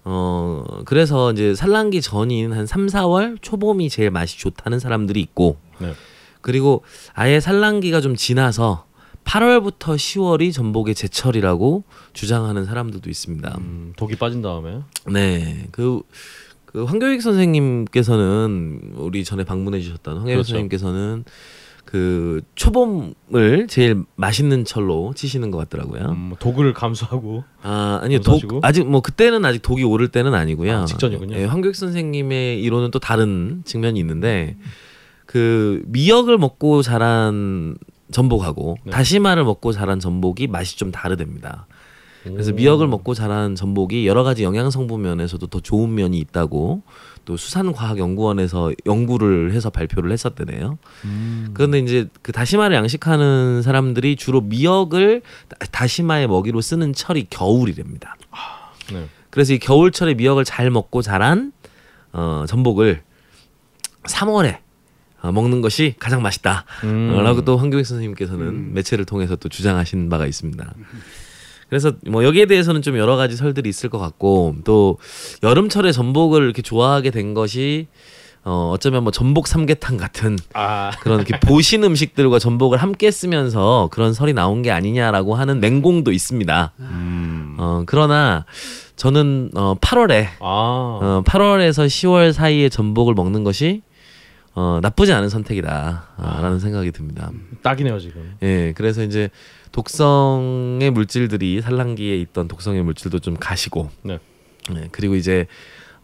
어 그래서 이제 산란기 전인 한 3, 4월 초봄이 제일 맛이 좋다는 사람들이 있고 네. 그리고 아예 산란기가 좀 지나서 8월부터 10월이 전복의 제철이라고 주장하는 사람들도 있습니다. 음, 독이 빠진 다음에. 네, 그, 그 황교익 선생님께서는 우리 전에 방문해 주셨던 황교익 그렇죠. 선생님께서는 그 초봄을 제일 맛있는 철로 치시는 것 같더라고요. 음, 독을 감수하고. 아 아니요 독? 아직 뭐 그때는 아직 독이 오를 때는 아니고요. 아, 직전이군요. 예, 황교익 선생님의 이론은 또 다른 측면이 있는데 그 미역을 먹고 자란 전복하고 네. 다시마를 먹고 자란 전복이 맛이 좀 다르답니다. 그래서 오. 미역을 먹고 자란 전복이 여러 가지 영양 성분 면에서도 더 좋은 면이 있다고 또 수산과학연구원에서 연구를 해서 발표를 했었대네요. 음. 그런데 이제 그 다시마를 양식하는 사람들이 주로 미역을 다- 다시마의 먹이로 쓰는 철이 겨울이랍니다. 네. 그래서 이 겨울철에 미역을 잘 먹고 자란 어, 전복을 3월에 어, 먹는 것이 가장 맛있다. 음. 어, 라고 또 황교익 선생님께서는 매체를 통해서 또 주장하신 바가 있습니다. 그래서 뭐 여기에 대해서는 좀 여러 가지 설들이 있을 것 같고 또 여름철에 전복을 이렇게 좋아하게 된 것이 어 어쩌면 뭐 전복 삼계탕 같은 아. 그런 이렇게 보신 음식들과 전복을 함께 쓰면서 그런 설이 나온 게 아니냐라고 하는 맹공도 있습니다. 어 그러나 저는 어 8월에 아. 어 8월에서 10월 사이에 전복을 먹는 것이 어 나쁘지 않은 선택이다라는 생각이 듭니다. 딱이네요 지금. 예, 그래서 이제 독성의 물질들이 산란기에 있던 독성의 물질도 좀 가시고, 네. 예, 그리고 이제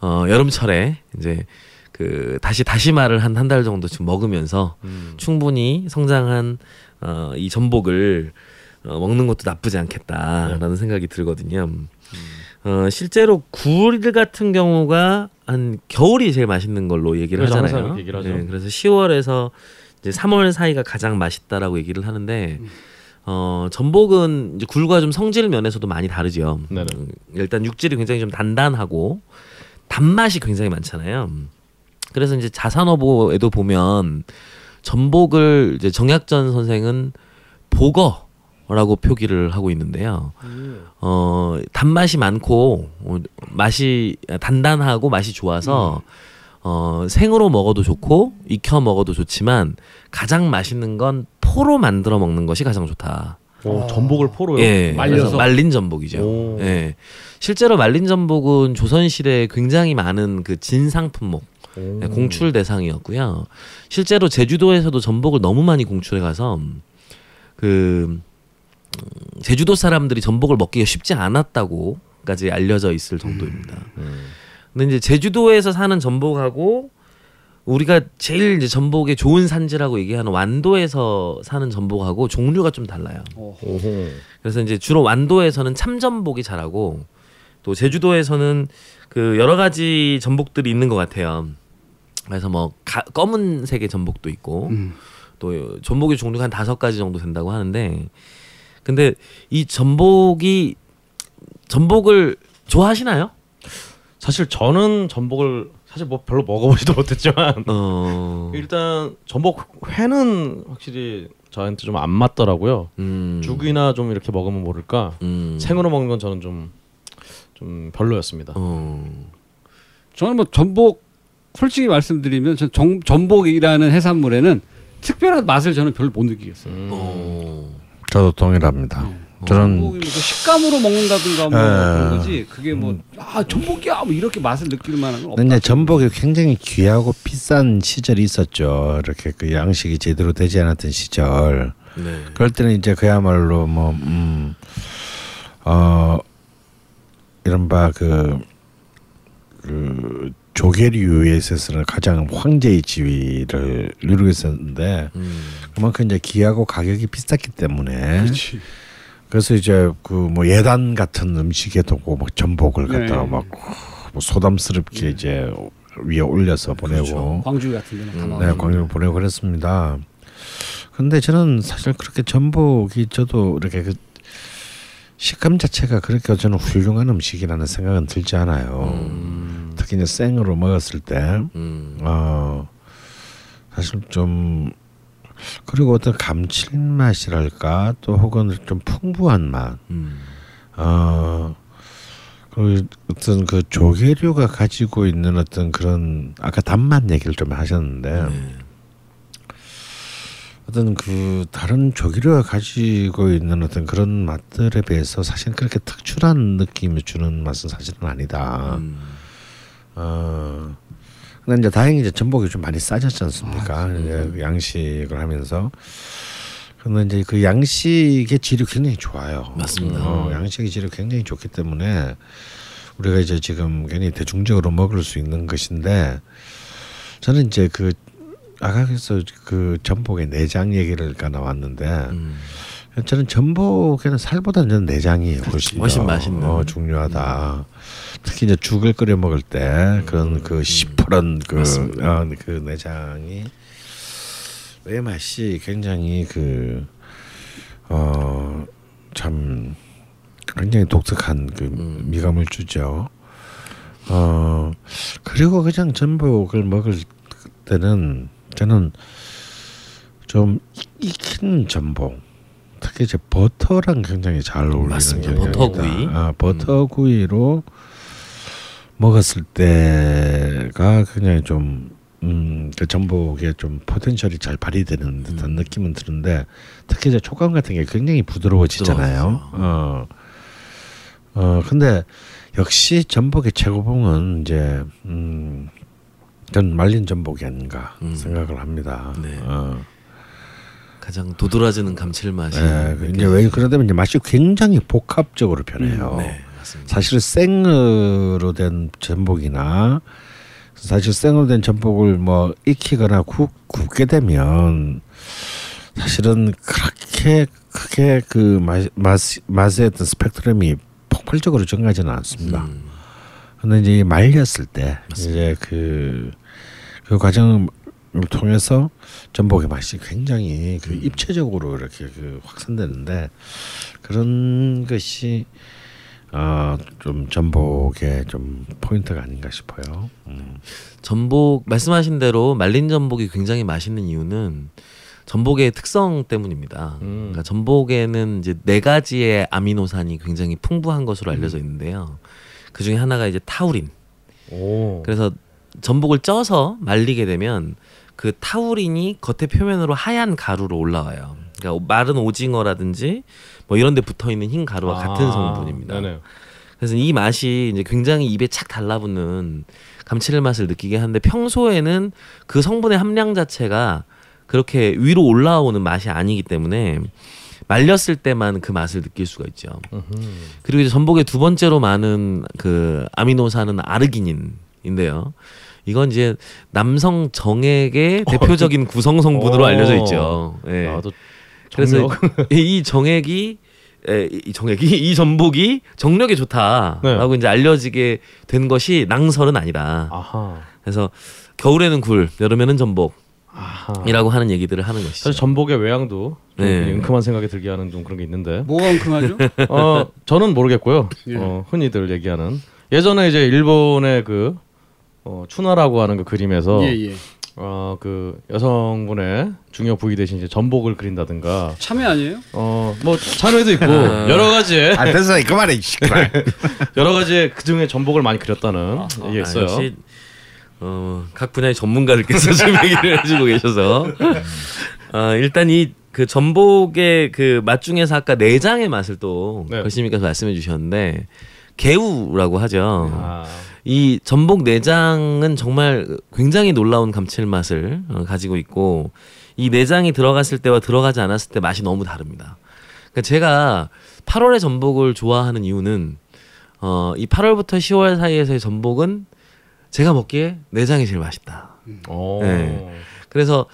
어 여름철에 이제 그 다시 다시마를 한 한 달 정도 좀 먹으면서 음. 충분히 성장한 어, 이 전복을 어, 먹는 것도 나쁘지 않겠다라는 생각이 들거든요. 어, 실제로 굴 같은 경우가 한 겨울이 제일 맛있는 걸로 얘기를 그렇죠. 하잖아요. 얘기를. 네, 그래서 10월에서 이제 3월 사이가 가장 맛있다라고 얘기를 하는데 어, 전복은 이제 굴과 좀 성질 면에서도 많이 다르죠. 네네. 음, 일단 육질이 굉장히 좀 단단하고 단맛이 굉장히 많잖아요. 그래서 이제 자산어보에도 보면 전복을 이제 정약전 선생은 보거라고 표기를 하고 있는데요. 어 단맛이 많고 어, 맛이 단단하고 맛이 좋아서 어 생으로 먹어도 좋고 익혀 먹어도 좋지만 가장 맛있는 건 포로 만들어 먹는 것이 가장 좋다. 오, 전복을 포로요. 예, 말려서. 말린 전복이죠. 오. 예, 실제로 말린 전복은 조선 시대에 굉장히 많은 그 진상 품목 오. 네, 공출 대상이었고요. 실제로 제주도에서도 전복을 너무 많이 공출해 가서 그 음, 제주도 사람들이 전복을 먹기가 쉽지 않았다고까지 알려져 있을 정도입니다. 음. 근데 이제 제주도에서 사는 전복하고 우리가 제일 이제 전복의 좋은 산지라고 얘기하는 완도에서 사는 전복하고 종류가 좀 달라요. 오호. 그래서 이제 주로 완도에서는 참전복이 자라고 또 제주도에서는 그 여러 가지 전복들이 있는 것 같아요. 그래서 뭐 가, 검은색의 전복도 있고 음. 또 전복의 종류가 한 다섯 가지 정도 된다고 하는데 근데 이 전복이 전복을 좋아하시나요? 사실 저는 전복을 사실 뭐 별로 먹어보지도 못했지만 어, 일단 전복 회는 확실히 저한테 좀 안 맞더라고요. 음, 죽이나 좀 이렇게 먹으면 모를까 음, 생으로 먹는 건 저는 좀좀 별로였습니다. 어, 저는 뭐 전복 솔직히 말씀드리면 전 정, 전복이라는 해산물에는 특별한 맛을 저는 별로 못 느끼겠어요. 음. 어, 저도 동일합니다. 저는 전복이 뭐그 식감으로 먹는다든가 뭐 에. 그런 거지 그게 뭐아 전복이야 뭐 이렇게 맛을 느낄 만한 건 없다. 근데 전복이 굉장히 귀하고 비싼 시절이 있었죠. 이렇게 그 양식이 제대로 되지 않았던 시절. 네, 그럴 때는 이제 그야말로 뭐 음, 어, 이른바 그, 그 조개류에 있어서는 가장 황제의 지위를 누리고 있었는데 음, 그만큼 이제 귀하고 가격이 비쌌기 때문에 그렇지. 그래서 이제 그 뭐 예단 같은 음식에도 막 전복을 갖다가 네. 막뭐 소담스럽게 이제 위에 올려서 보내고 광주 같은 데는 담아. 네, 광주를 보내고 그랬습니다. 근데 저는 사실 그렇게 전복이 저도 이렇게 그 식감 자체가 그렇게 저는 훌륭한 음식이라는 생각은 들지 않아요. 특히 이제 생으로 먹었을 때, 음, 어, 사실 좀 그리고 어떤 감칠맛이랄까 또 혹은 좀 풍부한 맛, 음, 어, 그 어떤 그 조개류가 가지고 있는 어떤 그런 아까 단맛 얘기를 좀 하셨는데 네. 어떤 그 다른 조개류가 가지고 있는 어떤 그런 맛들에 비해서 사실 그렇게 특출한 느낌을 주는 맛은 사실은 아니다. 음, 어. 근데 이제 다행히 이제 전복이 좀 많이 싸졌지 않습니까? 이제 그 양식을 하면서. 근데 이제 그 양식의 질이 굉장히 좋아요. 맞습니다. 어, 양식의 질이 굉장히 좋기 때문에 우리가 이제 지금 굉장히 대중적으로 먹을 수 있는 것인데 저는 이제 그 아까 그래서 그 전복의 내장 얘기를 가 나왔는데 음. 저는 전복에는 살보다는 저는 내장이 훨씬, 훨씬 더, 맛있는. 어, 중요하다. 특히 이제 죽을 끓여 먹을 때 그런 그 시퍼런 그. 어, 그 내장이 내 맛이 굉장히 그 어, 참 굉장히 독특한 그 미감을 주죠. 어 그리고 그냥 전복을 먹을 때는 저는 좀 익힌 전복 특히 이제 버터랑 굉장히 잘 어울리는 맞습니다. 버터구이. 아, 버터구이로 먹었을 때가 굉장히 좀 음, 그 전복에 좀 포텐셜이 잘 발휘되는 듯한 느낌은 드는데 특히 이제 촉감 같은 게 굉장히 부드러워지잖아요. 어. 어, 근데 역시 전복의 최고봉은 이제 음, 전 말린 전복이 아닌가 음. 생각을 합니다. 네. 어. 가장 도드라지는 감칠맛이. 예, 이제 왜 그러다 보면 이제 맛이 굉장히 복합적으로 변해요. 네, 맞습니다. 사실 생으로 된 전복이나 사실 생으로 된 전복을 뭐 익히거나 굽, 굽게 되면 사실은 그렇게 크게 그 맛, 맛, 맛의 어떤 스펙트럼이 폭발적으로 증가하지는 않습니다. 음. 근데 이제 말렸을 때 이제 그, 그 과정을 통해서 전복의 맛이 굉장히 그 입체적으로 이렇게 그 확산되는데 그런 것이 어좀 전복의 좀 포인트가 아닌가 싶어요. 음. 전복 말씀하신 대로 말린 전복이 굉장히 맛있는 이유는 전복의 특성 때문입니다. 음. 그러니까 전복에는 이제 네 가지의 아미노산이 굉장히 풍부한 것으로 알려져 있는데요. 그 중에 하나가 이제 타우린. 오. 그래서 전복을 쪄서 말리게 되면 그 타우린이 겉의 표면으로 하얀 가루로 올라와요. 그러니까 마른 오징어라든지 뭐 이런 데 붙어 있는 흰 가루와 같은 아, 성분입니다. 네네. 그래서 이 맛이 이제 굉장히 입에 착 달라붙는 감칠맛을 느끼게 하는데 평소에는 그 성분의 함량 자체가 그렇게 위로 올라오는 맛이 아니기 때문에 말렸을 때만 그 맛을 느낄 수가 있죠. 그리고 이제 전복의 두 번째로 많은 그 아미노산은 아르기닌인데요. 이건 이제 남성 정액의 대표적인 구성 성분으로 어. 알려져 있죠. 예. 나도 그래서. 이 정액이 에, 이 정액이 이 전복이 정력에 좋다라고 네. 이제 알려지게 된 것이 낭설은 아니다. 아하. 그래서 겨울에는 굴, 여름에는 전복이라고. 하는 얘기들을 하는 것이죠. 사실 전복의 외양도 좀 네. 은큼한 생각이 들게 하는 좀 그런 게 있는데 뭐가 웅큼하죠? 어 저는 모르겠고요. 예. 어, 흔히들 얘기하는 예전에 이제 일본의 그 어, 추나라고 하는 그 그림에서 예 예. 어 그 여성분의 중요 부위 대신 이제 전복을 그린다든가 참외 아니에요? 어 뭐 참외도 있고 여러 가지의 아 됐어 그만해. 시끄러. 여러 가지의 그 중에 전복을 많이 그렸다는 얘기가 아, 있어요. 역시 어, 각 분야의 전문가들께서 지금 얘기를 해주고 계셔서 어, 일단 이 그 전복의 그 맛 중에서 아까 내장의 맛을 또 네. 걸심이께서 말씀해 주셨는데 개우라고 하죠. 아, 이 전복 내장은 정말 굉장히 놀라운 감칠맛을 어, 가지고 있고 이 내장이 들어갔을 때와 들어가지 않았을 때 맛이 너무 다릅니다. 그러니까 제가 8월에 전복을 좋아하는 이유는 어, 이 8월부터 10월 사이에서의 전복은 제가 먹기에 내장이 제일 맛있다. 어. 네. 그래서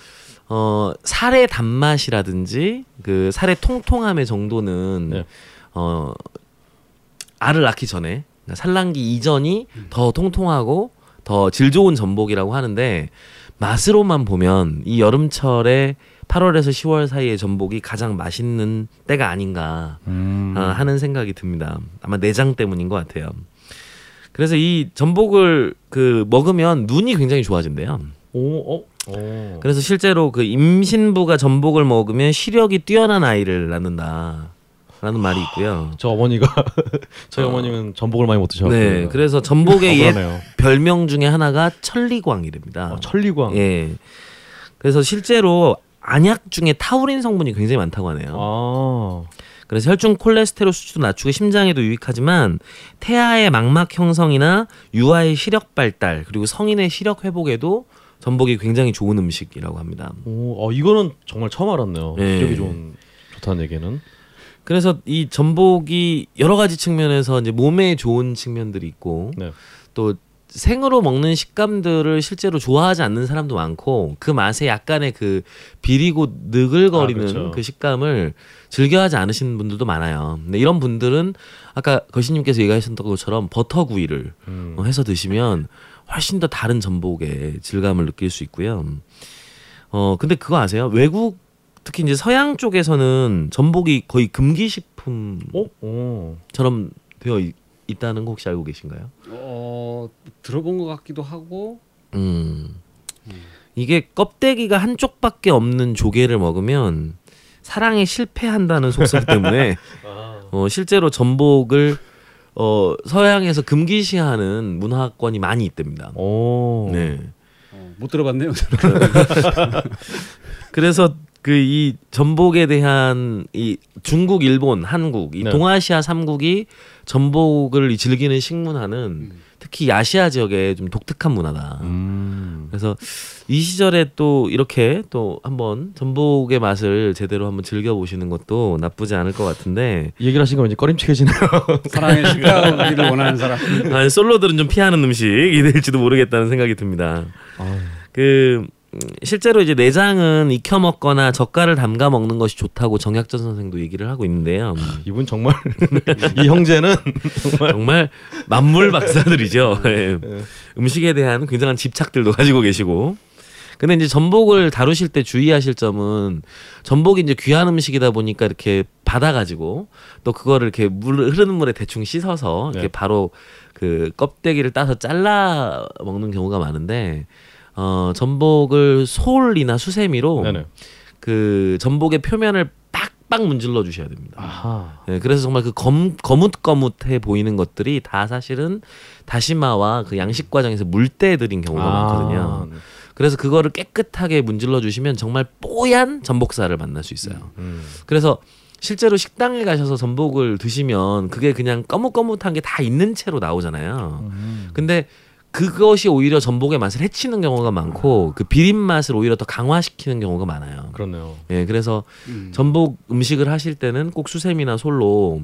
어, 살의 단맛이라든지 그 살의 통통함의 정도는 네. 어, 알을 낳기 전에 그러니까 산란기 이전이 더 통통하고 더 질 좋은 전복이라고 하는데 맛으로만 보면 이 여름철에 8월에서 10월 사이의 전복이 가장 맛있는 때가 아닌가 어, 하는 생각이 듭니다. 아마 내장 때문인 것 같아요. 그래서 이 전복을 그 먹으면 눈이 굉장히 좋아진대요. 오, 어, 오. 그래서 실제로 그 임신부가 전복을 먹으면 시력이 뛰어난 아이를 낳는다. 라는 말이 있고요. 저 어머니가 저희 어머님은 전복을 많이 못 드셔. 네, 그래서 전복의 옛 억울하네요. 별명 중에 하나가 천리광이랍니다. 어, 천리광. 예. 그래서 실제로 안약 중에 타우린 성분이 굉장히 많다고 하네요. 아, 그래서 혈중 콜레스테롤 수치도 낮추고 심장에도 유익하지만 태아의 망막 형성이나 유아의 시력 발달 그리고 성인의 시력 회복에도 전복이 굉장히 좋은 음식이라고 합니다. 오, 어, 이거는 정말 처음 알았네요. 네. 시력이 좋은 좋다는 얘기는. 그래서 이 전복이 여러 가지 측면에서 이제 몸에 좋은 측면들이 있고 네. 또 생으로 먹는 식감들을 실제로 좋아하지 않는 사람도 많고 그 맛에 약간의 그 비리고 느글거리는 아, 그렇죠. 그 식감을 즐겨하지 않으시는 분들도 많아요. 근데 이런 분들은 아까 거시님께서 얘기하셨던 것처럼 버터구이를 음. 어, 해서 드시면 훨씬 더 다른 전복의 질감을 느낄 수 있고요. 어 근데 그거 아세요? 외국 특히 이제 서양 쪽에서는 전복이 거의 금기 식품처럼 어? 오. 되어 있, 있다는 거 혹시 알고 계신가요? 어 들어본 것 같기도 하고 음. 이게 껍데기가 한쪽밖에 없는 조개를 먹으면 사랑에 실패한다는 속설 때문에 어, 실제로 전복을 어, 서양에서 금기시하는 문화권이 많이 있답니다. 오. 네. 어, 못 들어봤네요. 그래서 그 이 전복에 대한 이 중국, 일본, 한국 이 네. 동아시아 삼국이 전복을 이 즐기는 식문화는 특히 아시아 지역의 좀 독특한 문화다. 음. 그래서 이 시절에 또 이렇게 또 한번 전복의 맛을 제대로 한번 즐겨 보시는 것도 나쁘지 않을 것 같은데 이 얘기를 하신 거 왠지 꺼림칙해지네요. 사랑에 실패하기를 원하는 사람. 아니, 솔로들은 좀 피하는 음식이 될지도 모르겠다는 생각이 듭니다. 그 음, 실제로 이제 내장은 익혀 먹거나 젓갈을 담가 먹는 것이 좋다고 정약전 선생도 얘기를 하고 있는데요. 이분 정말 이 형제는 정말 만물 박사들이죠. 예. 음식에 대한 굉장한 집착들도 가지고 계시고. 근데 이제 전복을 다루실 때 주의하실 점은 전복이 이제 귀한 음식이다 보니까 이렇게 받아가지고 또 그거를 이렇게 물 흐르는 물에 대충 씻어서 이렇게 네. 바로 그 껍데기를 따서 잘라 먹는 경우가 많은데 어 전복을 솔이나 수세미로 네네. 그 전복의 표면을 빡빡 문질러 주셔야 됩니다. 네, 그래서 정말 그 검, 거뭇거뭇해 보이는 것들이 다 사실은 다시마와 그 양식 과정에서 물때 들인 경우가 많거든요. 그래서 그거를 깨끗하게 문질러 주시면 정말 뽀얀 전복살을 만날 수 있어요. 음. 그래서 실제로 식당에 가셔서 전복을 드시면 그게 그냥 거뭇거뭇한 게 다 있는 채로 나오잖아요. 근데 그것이 오히려 전복의 맛을 해치는 경우가 많고 그 비린 맛을 오히려 더 강화시키는 경우가 많아요. 그렇네요. 예, 그래서 음. 전복 음식을 하실 때는 꼭 수세미나 솔로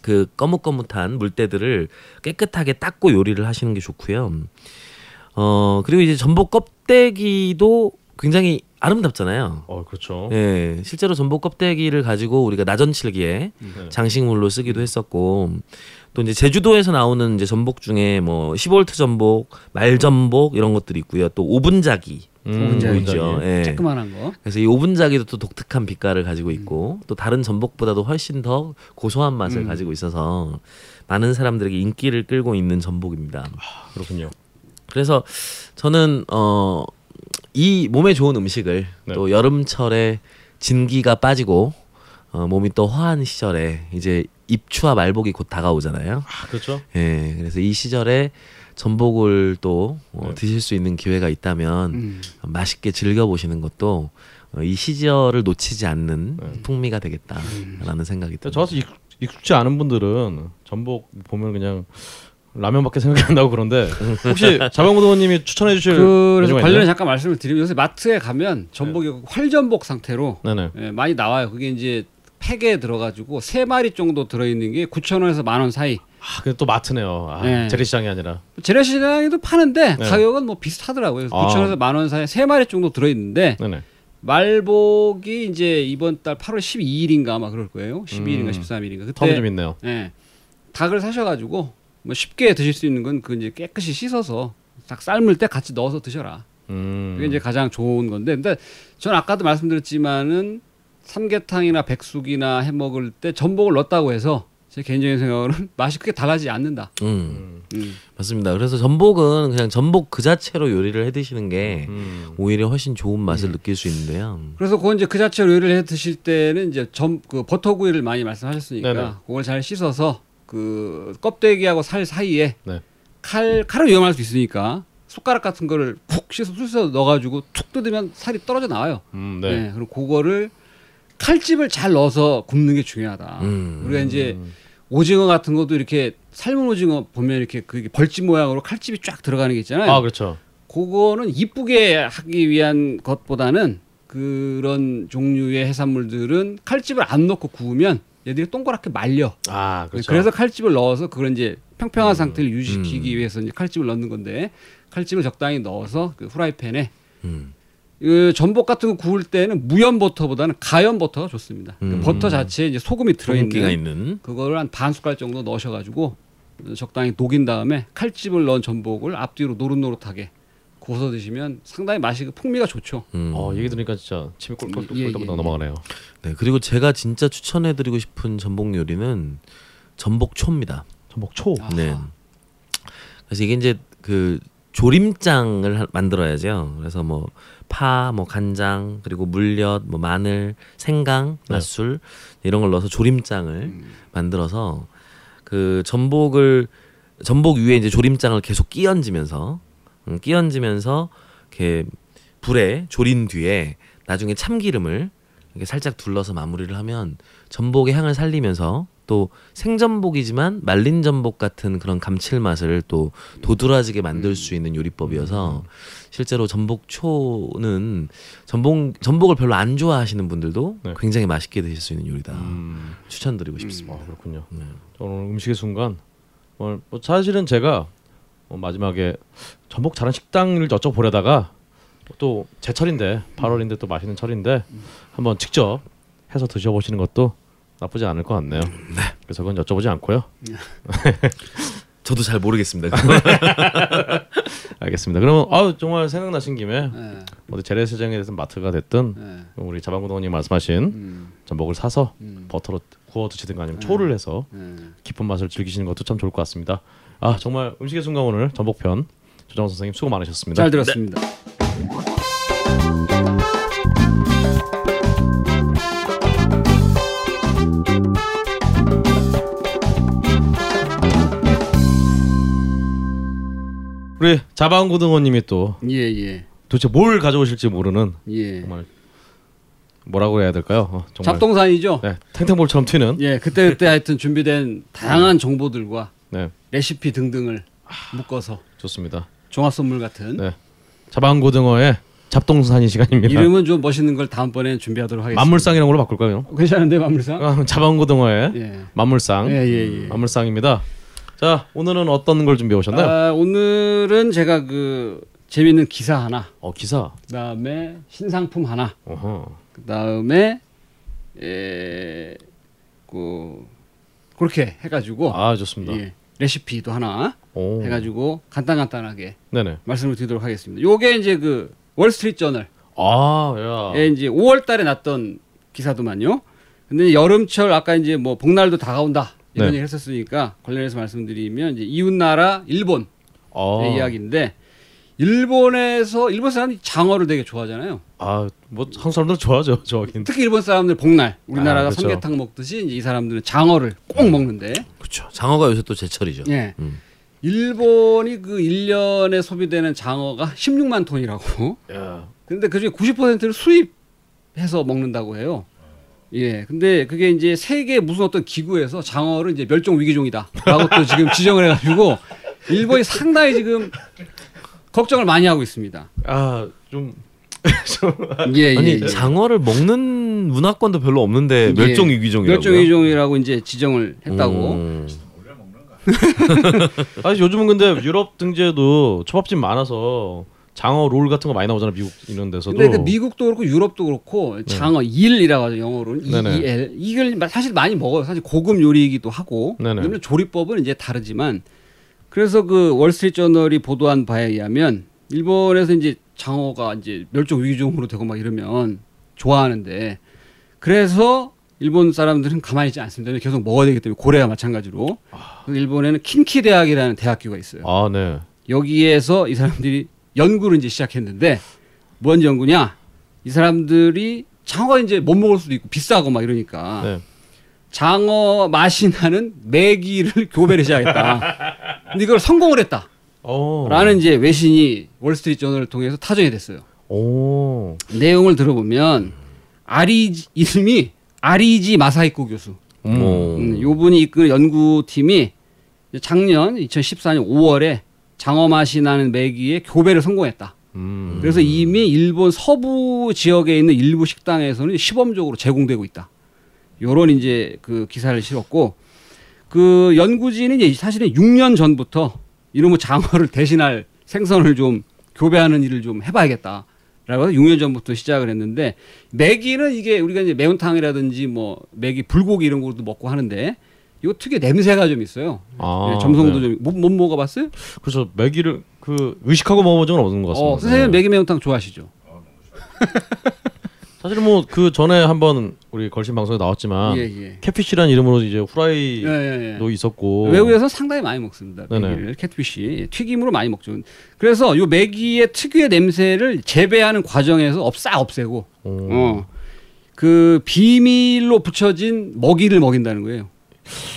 그 거뭇거뭇한 물때들을 깨끗하게 닦고 요리를 하시는 게 좋고요. 어 그리고 이제 전복 껍데기도 굉장히 아름답잖아요. 어 그렇죠. 예, 실제로 전복 껍데기를 가지고 우리가 나전칠기에 네. 장식물로 쓰기도 했었고 또 이제 제주도에서 나오는 이제 전복 중에 뭐 10볼트 전복, 말 전복 이런 것들이 있고요. 또 오분자기 음, 오분자기. 있죠. 예. 쬐끄만한 거. 그래서 이 오분자기도 또 독특한 빛깔을 가지고 있고 또 다른 전복보다도 훨씬 더 고소한 맛을 음. 가지고 있어서 많은 사람들에게 인기를 끌고 있는 전복입니다. 그렇군요. 그래서 저는 어 이 몸에 좋은 음식을 네. 또 여름철에 진기가 빠지고 어, 몸이 또 허한 시절에 이제 입추와 말복이 곧 다가오잖아요. 아 그렇죠. 예, 그래서 이 시절에 전복을 또 어, 네. 드실 수 있는 기회가 있다면 음. 맛있게 즐겨 보시는 것도 어, 이 시절을 놓치지 않는 네. 풍미가 되겠다라는 생각이 듭니다. 저 같은 익- 익숙지 않은 분들은 전복 보면 그냥 라면밖에 생각이 안 나고 그런데 혹시 자방무도님이 추천해 주실 그래서 메뉴가 관련해? 잠깐 말씀을 드리면 요새 마트에 가면 전복이 활전복 상태로 네네. 예, 많이 나와요. 그게 이제 팩에 들어가지고 세 마리 정도 들어있는 게 9천 원에서 만 원 사이. 아, 그게 또 마트네요. 아, 네. 재래시장이 아니라. 재래시장에도 파는데 네. 가격은 뭐 비슷하더라고요. 아. 9천 원에서 만 원 사이 세 마리 정도 들어있는데 네네. 말복이 이제 이번 달 8월 12일인가 아마 그럴 거예요. 12일인가 음. 13일인가 그때 텀이 좀 있네요. 예. 닭을 사셔가지고 뭐 쉽게 드실 수 있는 건 그 이제 깨끗이 씻어서 딱 삶을 때 같이 넣어서 드셔라. 음. 그게 이제 가장 좋은 건데, 근데 전 아까도 말씀드렸지만은 삼계탕이나 백숙이나 해 먹을 때 전복을 넣었다고 해서 제 개인적인 생각으로는 맛이 크게 달라지지 않는다. 음, 음. 맞습니다. 그래서 전복은 그냥 전복 그 자체로 요리를 해 드시는 게 음. 오히려 훨씬 좋은 맛을 느낄 수 있는데요. 그래서 그건 이제 그 자체로 요리를 해 드실 때는 이제 전그 버터구이를 많이 말씀하셨으니까 네네. 그걸 잘 씻어서 그 껍데기하고 살 사이에 네. 칼 칼을 위험할 수 있으니까 숟가락 같은 거를 푹 씻어 쑤셔 넣어가지고 툭 뜯으면 살이 떨어져 나와요. 음, 네. 네. 그리고 그거를 칼집을 잘 넣어서 굽는 게 중요하다. 음. 우리가 이제 오징어 같은 것도 이렇게 삶은 오징어 보면 이렇게 그게 벌집 모양으로 칼집이 쫙 들어가는 게 있잖아요. 아 그렇죠. 그거는 이쁘게 하기 위한 것보다는 그런 종류의 해산물들은 칼집을 안 넣고 구우면 얘들이 동그랗게 말려. 아 그렇죠. 그래서 칼집을 넣어서 그걸 이제 평평한 상태를 유지시키기 위해서 이제 칼집을 넣는 건데 칼집을 적당히 넣어서 그 후라이팬에 음. 그 전복 같은 거 구울 때는 무염 버터보다는 가염 버터가 좋습니다. 그 음. 버터 자체에 이제 소금이 들어있는 있는. 그거를 한 반 숟갈 정도 넣으셔가지고 적당히 녹인 다음에 칼집을 넣은 전복을 앞뒤로 노릇노릇하게 구워서 드시면 상당히 맛이 그 풍미가 좋죠. 음. 어 얘기 들으니까 진짜 침이 꿀꿀 예, 꿀떡 예, 예. 넘어가네요. 네, 그리고 제가 진짜 추천해드리고 싶은 전복 요리는 전복초입니다. 전복 초. 아. 네. 그래서 이게 이제 그 조림장을 하- 만들어야죠. 그래서 뭐 파, 뭐 간장, 그리고 물엿, 뭐 마늘, 생강, 네. 맛술 이런 걸 넣어서 조림장을 만들어서 그 전복을 전복 위에 이제 조림장을 계속 끼얹으면서 음, 끼얹으면서 이렇게 불에 졸인 뒤에 나중에 참기름을 이렇게 살짝 둘러서 마무리를 하면 전복의 향을 살리면서 또 생전복이지만 말린 전복 같은 그런 감칠맛을 또 도드라지게 만들 수 있는 요리법이어서 실제로 전복초는 전복 전복을 별로 안 좋아하시는 분들도 네. 굉장히 맛있게 드실 수 있는 요리다. 음. 추천드리고 싶습니다. 아, 그렇군요. 네. 오늘 음식의 순간 오늘 뭐 사실은 제가 어, 마지막에 전복 잘하는 식당을 여쭤보려다가 또 제 철인데 8월인데 또 맛있는 철인데 한번 직접 해서 드셔보시는 것도 나쁘지 않을 것 같네요. 그래서 그건 여쭤보지 않고요. 저도 잘 모르겠습니다. 알겠습니다. 그러면 아 정말 생각나신 김에 네. 어디 재래시장에 대해서 마트가 됐든 네. 우리 자방구동님 말씀하신 음. 전복을 사서 음. 버터로 구워 드시든가 아니면 초를 해서 네. 깊은 맛을 즐기시는 것도 참 좋을 것 같습니다. 아 정말 음식의 순간 오늘 전복편 조정 선생님 수고 많으셨습니다. 잘 들었습니다. 우리 자방고등어님이 또 예, 예. 도대체 뭘 가져오실지 모르는 예. 정말 뭐라고 해야 될까요? 어, 정말 잡동산이죠. 네, 탱탱볼처럼 튀는 예, 그때 그때 하여튼 준비된 다양한 정보들과 네 레시피 등등을 묶어서 좋습니다. 종합 선물 같은 네 자방고등어의 잡동산이 시간입니다. 이름은 좀 멋있는 걸 다음번에 준비하도록 하겠습니다. 만물상이라는 걸로 바꿀까요? 괜찮은데 만물상? 아, 자방고등어의 예. 만물상 예, 예, 예. 만물상입니다. 자 오늘은 어떤 걸 준비해 오셨나요? 아, 오늘은 제가 그 재밌는 기사 하나, 어 기사. 그다음에 신상품 하나, 어허. 그다음에 에, 그 그렇게 해가지고 아 좋습니다. 예, 레시피도 하나 오. 해가지고 간단 간단하게 네네. 말씀을 드리도록 하겠습니다. 요게 이제 그 월스트리트 저널에 아 야. 이제 5월 달에 났던 기사도만요. 근데 여름철 아까 이제 뭐 복날도 다가온다 이런 네. 얘기 했었으니까 관련해서 말씀드리면 이제 이웃 나라 일본의 아, 이야기인데 일본에서 일본 사람이 장어를 되게 좋아하잖아요. 아 뭐 한국 사람들 좋아하죠. 좋아하긴. 특히 일본 사람들 복날 우리나라가 아, 그렇죠. 삼계탕 먹듯이 이 사람들은 장어를 꼭 먹는데 그렇죠. 장어가 요새 또 제철이죠. 예. 음. 일본이 그 1년에 소비되는 장어가 16만 톤이라고. 야. 근데 그중에 90%를 수입해서 먹는다고 해요. 예. 근데 그게 이제 세계 무슨 어떤 기구에서 장어를 이제 멸종 위기종이다라고 또 지금 지정을 해가지고 일본이 상당히 지금 걱정을 많이 하고 있습니다. 아 좀 예, 예, 아니 예. 장어를 먹는 문화권도 별로 없는데 멸종 예. 위기종이라고요. 멸종 위기종이라고 이제 지정을 했다고. 음. 아니 요즘은 근데 유럽 등지에도 초밥집 많아서 장어 롤 같은 거 많이 나오잖아 미국 이런 데서도. 근데 그 미국도 그렇고 유럽도 그렇고 장어 일이라고 하죠 영어로는 네. 네네. EEL 이걸 사실 많이 먹어요 사실 고급 요리이기도 하고 네네. 조리법은 이제 다르지만 그래서 그 월스트리트 저널이 보도한 바에 의하면 일본에서 이제 장어가 이제 멸종 위기종으로 되고 막 이러면 좋아하는데 그래서 일본 사람들은 가만히 있지 않습니다 계속 먹어야 되기 때문에 고래와 마찬가지로 그 일본에는 킨키 대학이라는 대학교가 있어요. 아 네. 여기에서 이 사람들이 연구를 이제 시작했는데 뭔 연구냐? 이 사람들이 장어 이제 못 먹을 수도 있고 비싸고 막 이러니까 네. 장어 맛이 나는 메기를 교배를 시작했다. 근데 이걸 성공을 했다. 어. 라는 이제 외신이 월스트리트 저널을 통해서 타전이 됐어요. 오. 내용을 들어보면 아리지 이름이 아리지 마사히코 교수. 음, 요분이 이끄는 연구팀이 작년 2014년 5월에 장어 맛이 나는 메기의 교배를 성공했다. 음. 그래서 이미 일본 서부 지역에 있는 일부 식당에서는 시범적으로 제공되고 있다. 요런 이제 그 기사를 실었고 그 연구진이 이제 사실은 6년 전부터 이놈의 장어를 대신할 생선을 좀 교배하는 일을 좀 해봐야겠다. 라고 해서 6년 전부터 시작을 했는데 메기는 이게 우리가 이제 매운탕이라든지 뭐 메기 불고기 이런 것도 먹고 하는데 이거 특유의 냄새가 좀 있어요. 아, 예, 점성도 네. 좀 못, 못 먹어봤어요? 그래서 매기를 그 의식하고 먹어본 적은 없는 것 같습니다. 어, 선생님 메기 매운탕 좋아하시죠? 사실 뭐 그 전에 한번 우리 걸신 방송에 나왔지만 예, 예. 캐피시라는 이름으로 이제 후라이도 예, 예, 예. 있었고 외국에서 상당히 많이 먹습니다. 메기를 캣피시 튀김으로 많이 먹죠. 그래서 요 메기의 특유의 냄새를 재배하는 과정에서 없- 싹 없애고 오. 어. 그 비밀로 붙여진 먹이를 먹인다는 거예요.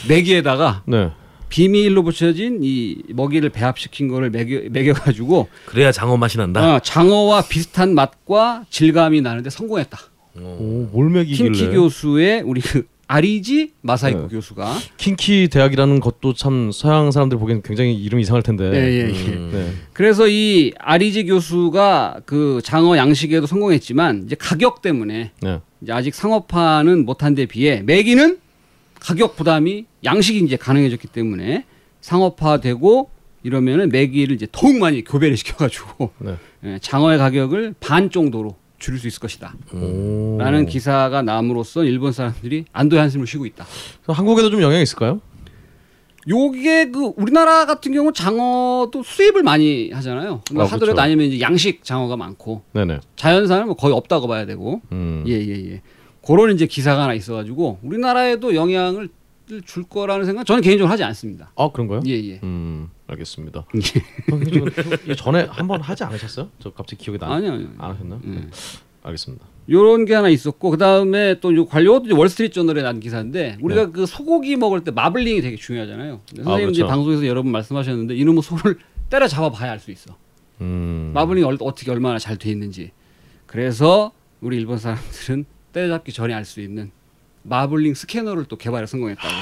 메기에다가 네. 비밀로 붙여진 이 먹이를 배합시킨 거를 먹여, 먹여가지고 그래야 장어 맛이 난다. 어, 장어와 비슷한 맛과 질감이 나는데 성공했다. 오, 뭘 먹이길래? 킹키 교수의 우리 그 아리지 마사히코 네. 교수가 킹키 대학이라는 것도 참 서양 사람들 보기엔 굉장히 이름 이상할 텐데. 예, 예, 예. 음. 네. 그래서 이 아리지 교수가 그 장어 양식에도 성공했지만 이제 가격 때문에 네. 이제 아직 상업화는 못한 데 비해 메기는 가격 부담이 양식이 이제 가능해졌기 때문에 상업화되고 이러면은 메기를 이제 더욱 많이 교배를 시켜가지고 네. 예, 장어의 가격을 반 정도로 줄일 수 있을 것이다. 오. 라는 기사가 남으로써 일본 사람들이 안도의 한숨을 쉬고 있다. 한국에도 좀 영향이 있을까요? 요게 그 우리나라 같은 경우 장어도 수입을 많이 하잖아요. 뭐 아, 하더라도 그렇죠. 아니면 이제 양식 장어가 많고 네네. 자연산은 뭐 거의 없다고 봐야 되고 음. 예예 예. 그런 이제 기사가 하나 있어가지고 우리나라에도 영향을 줄 거라는 생각 저는 개인적으로 하지 않습니다. 아 그런가요? 예 예. 음 알겠습니다. 저- 저- 전에 한번 하지 않으셨어요? 저 갑자기 기억이 나. 아니요. 아니요. 안 하셨나? 예. 네. 알겠습니다. 요런 게 하나 있었고 그 다음에 또 요 관련 것도 월스트리트 저널에 난 기사인데 우리가 그 소고기 먹을 때 마블링이 되게 중요하잖아요. 선생님 이제 그렇죠. 방송에서 여러 번 말씀하셨는데 이놈의 소를 때려 잡아 봐야 알 수 있어. 음. 마블링이 얼- 어떻게 얼마나 잘 돼 있는지. 그래서 우리 일본 사람들은 때려잡기 전에 알 수 있는 마블링 스캐너를 또 개발에 성공했다고.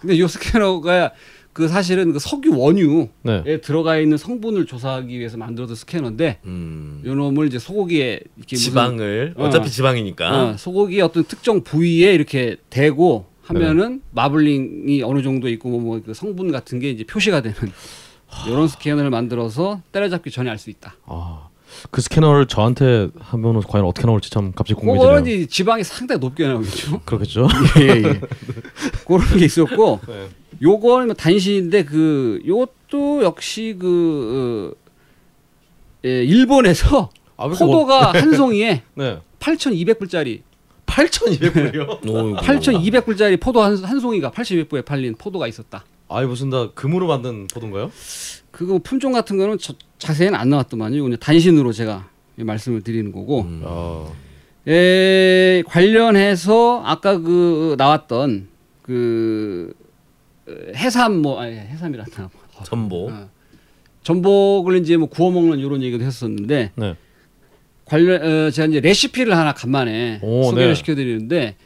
근데 이 스캐너가 그 사실은 그 석유 원유에 네. 들어가 있는 성분을 조사하기 위해서 만들어둔 스캐너인데 음. 요 놈을 이제 소고기에 이렇게 무슨- 지방을 어. 어차피 지방이니까. 어, 소고기 어떤 특정 부위에 이렇게 대고 하면은 마블링이 어느 정도 있고 뭐, 뭐그 성분 같은 게 이제 표시가 되는 이런 스캐너를 만들어서 때려잡기 전에 알 수 있다. 아, 그 스캐너를 저한테 하면은 과연 어떻게 나올지 참 갑자기 궁금해지네요. 이제 지방이 상당히 높게 나오겠죠. 그렇겠죠? 예, 예. 그런 게 있었고, 네. 요거는 뭐 단신인데 그 요것도 역시 그 어, 예, 일본에서 아, 포도가 한 송이에 네. 8,200불짜리 8,200불이요? 오, 8,200불짜리 포도 한, 한 송이가 8,200불에 팔린 포도가 있었다. 아이 무슨 다 금으로 만든 포도인가요? 그거 품종 같은 거는 저- 자세히는 안 나왔더만요. 그냥 단신으로 제가 말씀을 드리는 거고. 음. 아, 에, 관련해서 아까 그 나왔던 그 어, 해삼 뭐 아니 해삼이란다. 전복. 어. 전복을 이제 뭐 구워 먹는 이런 얘기도 했었는데 네. 관련 어, 제가 이제 레시피를 하나 간만에 오, 소개를 네. 시켜드리는데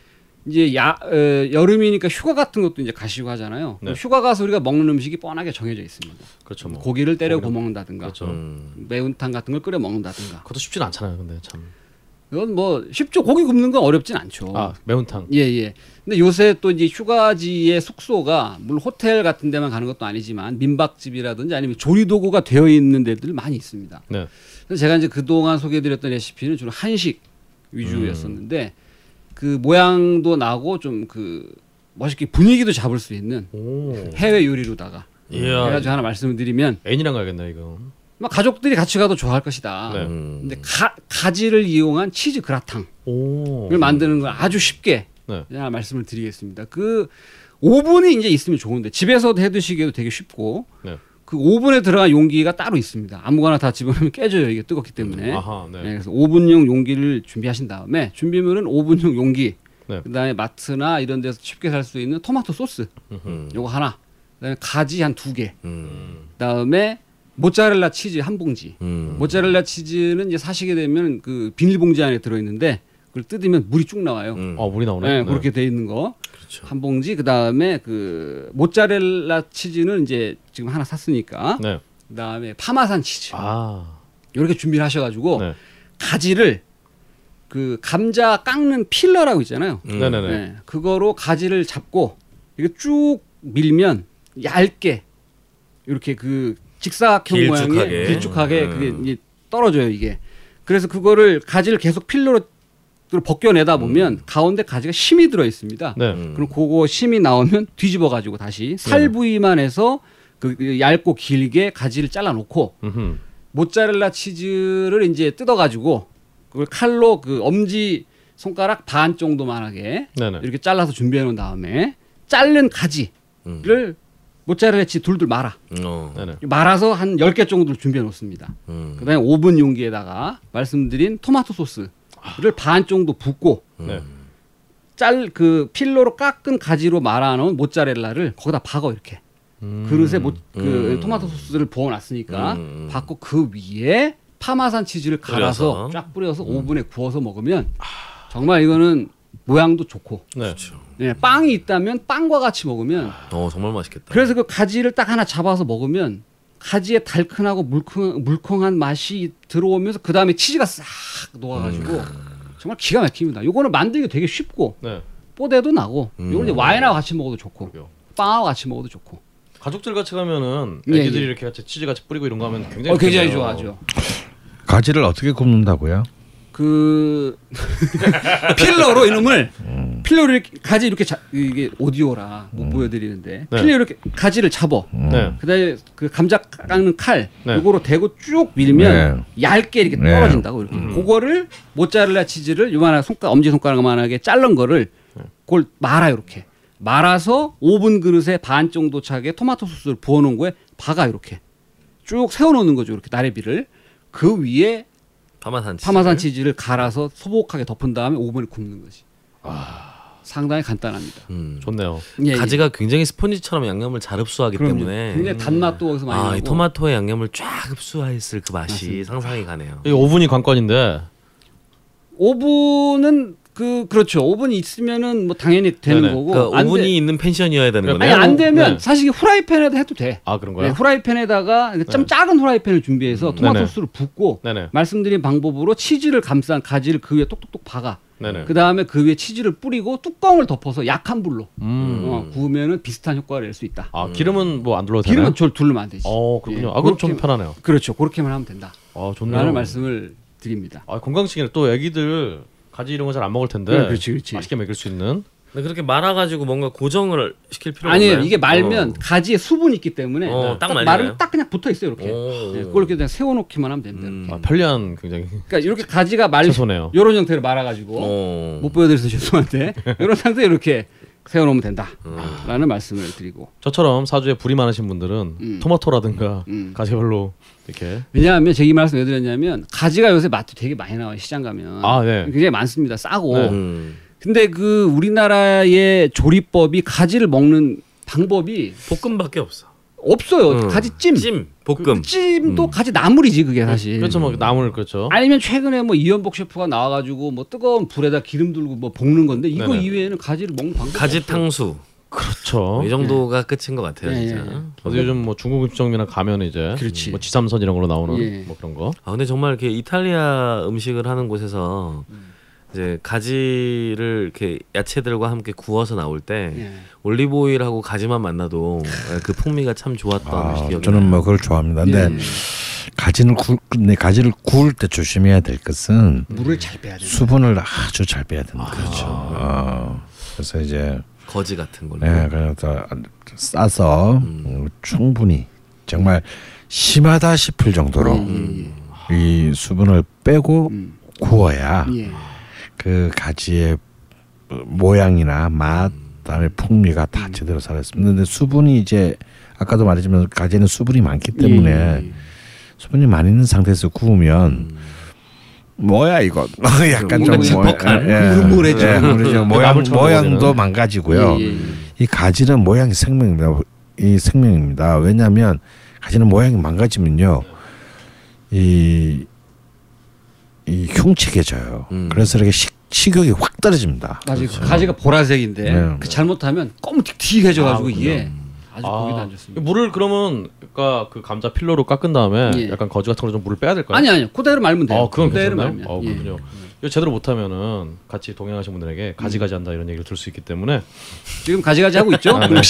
이제 야 어, 여름이니까 휴가 같은 것도 이제 가시고 하잖아요. 네. 휴가 가서 우리가 먹는 음식이 뻔하게 정해져 있습니다. 그렇죠. 뭐. 고기를 때려 고기를- 구워 먹는다든가 그렇죠. 음. 매운탕 같은 걸 끓여 먹는다든가. 그것도 쉽진 않잖아요. 근데 참. 이건 뭐 쉽죠. 고기 굽는 건 어렵진 않죠. 아, 매운탕. 예, 예. 근데 요새 또 이제 휴가지의 숙소가 물론 호텔 같은 데만 가는 것도 아니지만 민박집이라든지 아니면 조리 도구가 되어 있는 데들 많이 있습니다. 네. 그래서 제가 이제 그 동안 소개해드렸던 레시피는 주로 한식 위주였었는데 그 모양도 나고 좀 그 멋있게 분위기도 잡을 수 있는 오. 해외 요리로다가 이야. 해가지고 하나 말씀을 드리면 애인이랑 가야겠네 이거. 막 가족들이 같이 가도 좋아할 것이다. 네. 음. 근데 가, 가지를 이용한 치즈 그라탕. 오. 을 만드는 걸 아주 쉽게 네. 제가 말씀을 드리겠습니다. 그 오븐이 이제 있으면 좋은데 집에서도 해 드시기에도 되게 쉽고 네. 그 오븐에 들어간 용기가 따로 있습니다. 아무거나 다 집어넣으면 깨져요. 이게 뜨겁기 때문에. 아하, 네. 네, 그래서 오븐용 용기를 준비하신 다음에 준비물은 오븐용 용기, 네. 그다음에 마트나 이런 데서 쉽게 살 수 있는 토마토 소스 음. 요거 하나, 그다음에 가지 한 두 개, 음. 그다음에 모짜렐라 치즈 한 봉지. 음. 모짜렐라 치즈는 이제 사시게 되면 그 비닐봉지 안에 들어 있는데 그걸 뜯으면 물이 쭉 나와요. 음. 아, 물이 나오네. 네, 그렇게 돼 있는 거. 그렇죠. 한 봉지 그다음에 그 모짜렐라 치즈는 이제 지금 하나 샀으니까 네. 그다음에 파마산 치즈 아. 이렇게 준비를 하셔가지고 네. 가지를 그 감자 깎는 필러라고 있잖아요. 음. 네네네. 네, 그거로 가지를 잡고 이게 쭉 밀면 얇게 이렇게 그 직사각형 길쭉하게. 모양의 길쭉하게 음. 그게 이제 떨어져요 이게. 그래서 그거를 가지를 계속 필러로 벗겨내다 보면 가운데 가지가 심이 들어 있습니다. 네. 음. 그럼 그거 심이 나오면 뒤집어 가지고 다시 살 부위만 해서 그 얇고 길게 가지를 잘라 놓고 음흠. 모짜렐라 치즈를 이제 뜯어 가지고 그걸 칼로 그 엄지 손가락 반 정도만하게 네네. 이렇게 잘라서 준비해 놓은 다음에 자른 가지를 음. 모짜렐라치 둘둘 말아. 어. 말아서 한 10개 정도를 준비해 놓습니다. 음. 그 다음에 오븐 용기에다가 말씀드린 토마토 소스를 반 정도 붓고 네. 짤그 필러로 깎은 가지로 말아 놓은 모짜렐라를 거기다 박어 이렇게. 그릇에 모, 그 음. 토마토 소스를 부어 놨으니까 음. 받고 그 위에 파마산 치즈를 갈아서 뿌려서. 쫙 뿌려서 오븐에 구워서 먹으면 정말 이거는 모양도 좋고 네. 네, 빵이 있다면 빵과 같이 먹으면 어 정말 맛있겠다. 그래서 그 가지를 딱 하나 잡아서 먹으면 가지의 달큰하고 물컹, 물컹한 맛이 들어오면서 그 다음에 치즈가 싹 녹아가지고 정말 기가 막힙니다. 요거는 만들기 되게 쉽고 네. 뽀대도 나고 음. 요걸 이제 와인하고 같이 먹어도 좋고. 빵하고 같이 먹어도 좋고 가족들 같이 가면은 예, 애기들이 예. 이렇게 같이 치즈 같이 뿌리고 이런 거 하면 굉장히 어, 굉장히. 좋아하죠. 가지를 어떻게 굽는다고요? 그 필러로 이놈을 필러로 이렇게 가지 이렇게 자, 이게 오디오라 못 보여드리는데 네. 필러 이렇게 가지를 잡어. 네. 그다음에 그 감자 깎는 칼 네. 요거로 대고 쭉 밀면 얇게 이렇게 네. 떨어진다고 이렇게. 그거를 모짜렐라 치즈를 요만한 손가락 엄지 손가락만하게 자른 거를 그걸 말아 이렇게 말아서 오븐 그릇에 반 정도 차게 토마토 소스를 부어 놓은 거에 박아 이렇게 쭉 세워 놓는 거죠. 이렇게 나래비를 그 위에 파마산 치즈. 파마산 치즈를 갈아서 소복하게 덮은 다음에 오븐에 굽는 거지. 상당히 간단합니다. 음. 좋네요. 예, 예. 가지가 굉장히 스펀지처럼 양념을 잘 흡수하기 그럼요. 때문에 굉장히 단맛도 거기서 많이 아, 나고. 이 토마토의 양념을 쫙 흡수했을 그 맛이 상상이 가네요. 이 오븐이 관건인데 오븐은 그 그렇죠. 오븐이 있으면은 뭐 당연히 되는 네네. 거고. 그러니까 안 오븐이 돼- 있는 펜션이어야 되는 그러니까 아니 거네요. 안 되면 네. 사실 후라이팬에도 해도 돼. 아 그런 네, 거야? 후라이팬에다가 좀 작은 후라이팬을 준비해서 토마토 네네. 소스를 붓고 네네. 말씀드린 방법으로 치즈를 감싼 가지를 그 위에 똑똑똑 박아. 그 다음에 그 위에 치즈를 뿌리고 뚜껑을 덮어서 약한 불로 음. 어, 구우면은 비슷한 효과를 낼 수 있다. 아 기름은 뭐 안 둘러도 되나요? 기름은 절 둘르면 안 되지. 어 그렇군요. 예, 아 그럼 좀 편하네요. 그렇죠. 그렇게만 하면 된다. 아 좋네요. 라는 말씀을 드립니다. 아 건강식이네. 또 애기들 가지 이런 거 잘 안 먹을 텐데. 네, 그렇지, 그렇지. 맛있게 먹일 수 있는. 근데 그렇게 말아가지고 뭔가 고정을 시킬 필요가 아니에요. 없나요? 이게 말면 어. 가지에 수분이 있기 때문에 어, 딱 말리나요? 말은 딱 그냥 붙어 있어요. 이렇게. 오. 네, 그걸 이렇게 그냥 세워놓기만 하면 됩니다. 음. 아, 편리한 굉장히 그러니까 이렇게 가지가 말. 이런 형태로 말아가지고 어. 못 보여드려서 죄송한데 이런 상태에 이렇게 세워놓으면 된다라는 말씀을 드리고 저처럼 사주에 불이 많으신 분들은 음. 토마토라든가 음. 가지 별로 이렇게 왜냐하면 제가 이 말씀 왜 드렸냐면 가지가 요새 맛도 되게 많이 나와요 시장 가면 아, 네. 굉장히 많습니다 싸고 네. 음. 근데 그 우리나라의 조리법이 가지를 먹는 방법이 볶음밖에 없어. 없어요 음. 가지 찜 찜, 볶음. 찜도 가지 나물이지 그게 사실 그렇죠 뭐 나물 그렇죠. 아니면 최근에 뭐 이연복 셰프가 나와가지고 뭐 뜨거운 불에다 기름 들고 뭐 볶는 건데 이거 네네. 이외에는 가지를 먹는 방법이 가지 없어요. 탕수. 그렇죠. 이 정도가 끝인 것 같아요, 예, 진짜. 예, 예. 저도 요즘 뭐 중국 음식점이나 가면 이제 그렇지. 뭐 지삼선 이런 걸로 나오는 예. 뭐 그런 거. 아 근데 정말 이렇게 이탈리아 음식을 하는 곳에서 이제 가지를 이렇게 야채들과 함께 구워서 나올 때 예. 올리브 오일하고 가지만 만나도 그 풍미가 참 좋았던 아, 기억이 저는 나요. 뭐 그걸 좋아합니다. 근데 예. 가지는 구, 근데 가지를 구울 때 조심해야 될 것은 물을 잘 빼야 돼. 수분을 아주 잘 빼야 된다. 그렇죠. 어, 그래서 이제 거지 같은 걸로. 네, 그래서 싸서 음, 충분히 정말 심하다 싶을 정도로 음. 이 수분을 빼고 음. 구워야 예. 그 가지의 모양이나 맛, 그다음에 풍미가 다 제대로 살아있습니다. 근데 수분이 이제 아까도 말했지만 가지는 수분이 많기 때문에 예. 수분이 많이 있는 상태에서 구우면 뭐야 이거 약간 좀 뭐- 뻑뻑한, 예, 무르무르해져. 예, 무르죠. 모양 모양도. 망가지고요. 예, 예. 이 가지는 모양이 생명입니다. 이 생명입니다. 왜냐하면 가지는 모양이 망가지면요, 이, 이 흉측해져요. 음. 그래서 이렇게 식, 식욕이 확 떨어집니다. 맞아요. 그 가지가 보라색인데 네. 그 잘못하면 검틱틱해져가지고 아, 이게 아주 보기도 안 좋습니다. 물을 그러면 그러니까 그 감자 필러로 깎은 다음에 예. 약간 거지 같은 걸로 좀 물을 빼야 될까요? 아니 아니요. 그대로 말면 돼요. 아, 그건 그대로 괜찮나요? 말면. 어, 예. 그렇군요. 이거 제대로 못하면은 같이 동행하신 분들에게 가지 가지 한다 이런 얘기를 들을 수 있기 때문에 지금 가지가지 하고 있죠? 아, 네.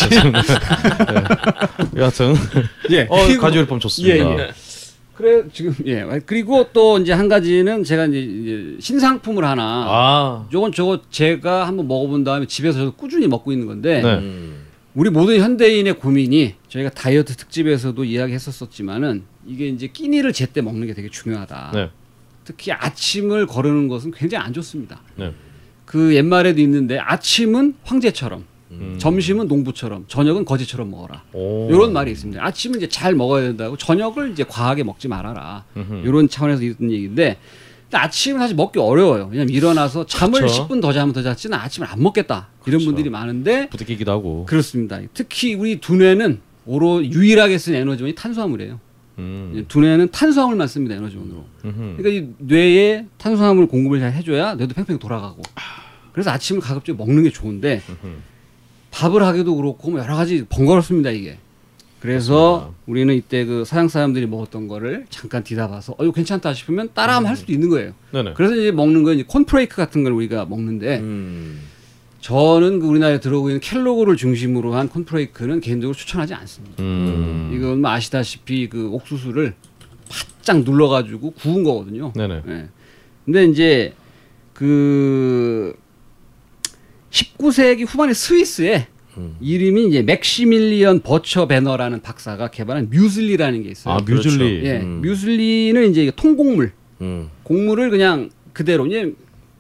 네. 여하튼 예. 어, 그리고- 가지 요리법 좋습니다. 예, 예. 그래 지금 예 그리고 또 이제 한 가지는 제가 이제, 신상품을 하나 아, 요건 저거 제가 한번 먹어본 다음에 집에서 저도 꾸준히 먹고 있는 건데 네. 음. 우리 모든 현대인의 고민이 저희가 다이어트 특집에서도 이야기했었었지만은 이게 이제 끼니를 제때 먹는 게 되게 중요하다. 네. 특히 아침을 거르는 것은 굉장히 안 좋습니다. 네. 그 옛말에도 있는데 아침은 황제처럼, 음. 점심은 농부처럼, 저녁은 거지처럼 먹어라. 오. 이런 말이 있습니다. 아침은 이제 잘 먹어야 된다고 저녁을 이제 과하게 먹지 말아라. 음흠. 이런 차원에서 있는 얘기인데 아침은 사실 먹기 어려워요. 왜냐면 일어나서 잠을 그렇죠. 10분 더 자면 더 잤지는 아침을 안 먹겠다. 이런 그렇죠. 분들이 많은데 부대끼기도 하고. 그렇습니다. 특히 우리 두뇌는 오로 유일하게 쓴 에너지원이 탄수화물이에요. 음. 두뇌는 탄수화물만 씁니다 에너지원으로. 음흠. 그러니까 이 뇌에 탄수화물 공급을 잘 해줘야 뇌도 팽팽 돌아가고. 그래서 아침을 가급적 먹는 게 좋은데 음흠. 밥을 하기도 그렇고 뭐 여러 가지 번거롭습니다 이게. 그래서 그렇습니다. 우리는 이때 그 서양 사람들이 먹었던 거를 잠깐 뒤다봐서 어 이거 괜찮다 싶으면 따라하면 할 수도 있는 거예요. 네네. 그래서 이제 먹는 건 이제 콘프레이크 같은 걸 우리가 먹는데 음. 저는 그 우리나라에 들어오고 있는 켈로그를 중심으로 한 콘프레이크는 개인적으로 추천하지 않습니다. 음. 이건 뭐 아시다시피 그 옥수수를 바짝 눌러가지고 구운 거거든요. 네네. 예. 근데 이제 그 19세기 후반에 스위스에 음. 이름이 이제 맥시밀리언 버처 베너라는 박사가 개발한 뮤슬리라는 게 있어요. 아 뮤즐리. 예, 음. 뮤슬리는 이제 통곡물, 음. 곡물을 그냥 그대로 이제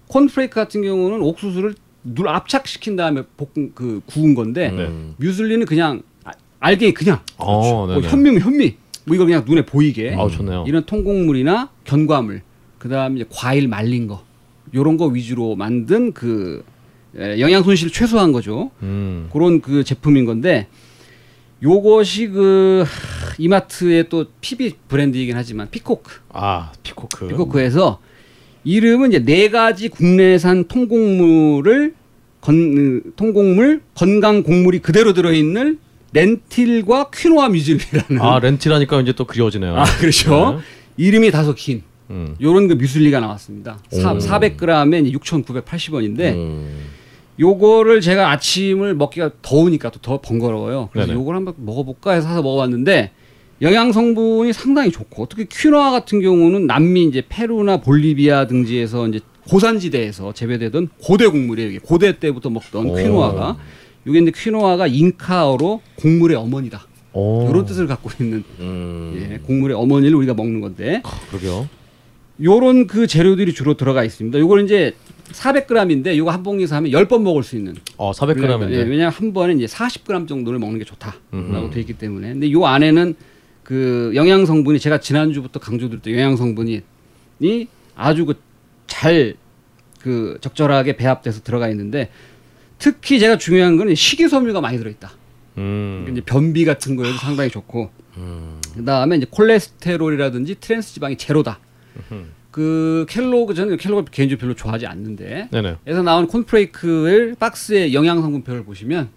콘프레이크 같은 경우는 옥수수를 눌 압착시킨 다음에 볶은 그 구운 건데 네. 음. 뮤슬리는 그냥 아- 알갱이 그냥 어, 뭐. 현미면 현미 뭐 이걸 그냥 눈에 보이게 좋네요. 이런 통곡물이나 견과물 그다음 이제 과일 말린 거 요런 거 위주로 만든 그 에, 영양 손실을 최소화한 거죠. 음. 그런 그 제품인 건데 요것이 그 하, 이마트의 또 PB 브랜드이긴 하지만 피코크 아 피코크. 피코크에서 이름은 이제 네 가지 국내산 통곡물을 건, 으, 통곡물 건강 곡물이 그대로 들어 있는 렌틸과 퀴노아 뮤즐리라는 아 렌티라니까 이제 또 그리워지네요. 아, 그렇죠. 이름이 다소 긴 음. 요런 그 뮤슬리가 나왔습니다. 사, 오. 400g에 6,980원인데 음. 요거를 제가 아침을 먹기가 더우니까 또 더 번거로워요. 그래서 네네. 요걸 한번 먹어볼까 해서 사서 먹어봤는데 영양 성분이 상당히 좋고 특히 퀴노아 같은 경우는 남미 이제 페루나 볼리비아 등지에서 이제 고산지대에서 재배되던 고대 곡물이에요. 이게 고대 때부터 먹던 오. 퀴노아가 이게 이제 퀴노아가 잉카어로 곡물의 어머니다. 오. 이런 뜻을 갖고 있는 음. 예, 곡물의 어머니를 우리가 먹는 건데 그러게요. 요런 그 재료들이 주로 들어가 있습니다. 요걸 이제 400g인데 요거 한 봉지에서 하면 10번 먹을 수 있는 어 400g인데. 예, 왜냐하면 한 번에 이제 40g 정도를 먹는 게 좋다라고. 돼 있기 때문에. 근데 요 안에는 그 영양 성분이 제가 지난주부터 강조드렸던 영양 성분이 이 아주 그잘그 그 적절하게 배합돼서 들어가 있는데 특히 제가 중요한 거는 식이섬유가 많이 들어 있다. 음. 이제 변비 같은 거에도 상당히 좋고 음. 그다음에 이제 콜레스테롤이라든지 트랜스 지방이 제로다. 그 켈로그 저는 켈로그 개인적으로 별로 좋아하지 않는데 네네. 에서 나온 콘프레이크를 박스의 영양 성분표를 보시면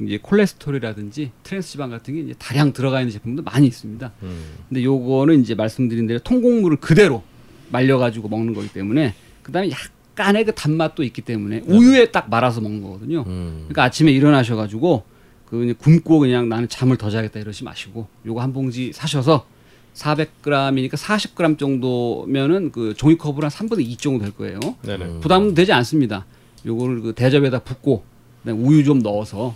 이제 콜레스테롤이라든지 트랜스 지방 같은 게 이제 다량 들어가 있는 제품도 많이 있습니다. 음. 근데 요거는 이제 말씀드린 대로 통곡물을 그대로 말려 가지고 먹는 거기 때문에 그다음에 약간의 그 단맛도 있기 때문에 우유에 딱 말아서 먹는 거거든요. 음. 그러니까 아침에 일어나셔 가지고 그 굶고 그냥 나는 잠을 더 자겠다 이러지 마시고 요거 한 봉지 사셔서 400g이니까 40g 정도면은 그 종이컵으로 한 3분의 2 정도 될 거예요. 네네. 부담 되지 않습니다. 요거를 그 대접에다 붓고 그다음에 우유 좀 넣어서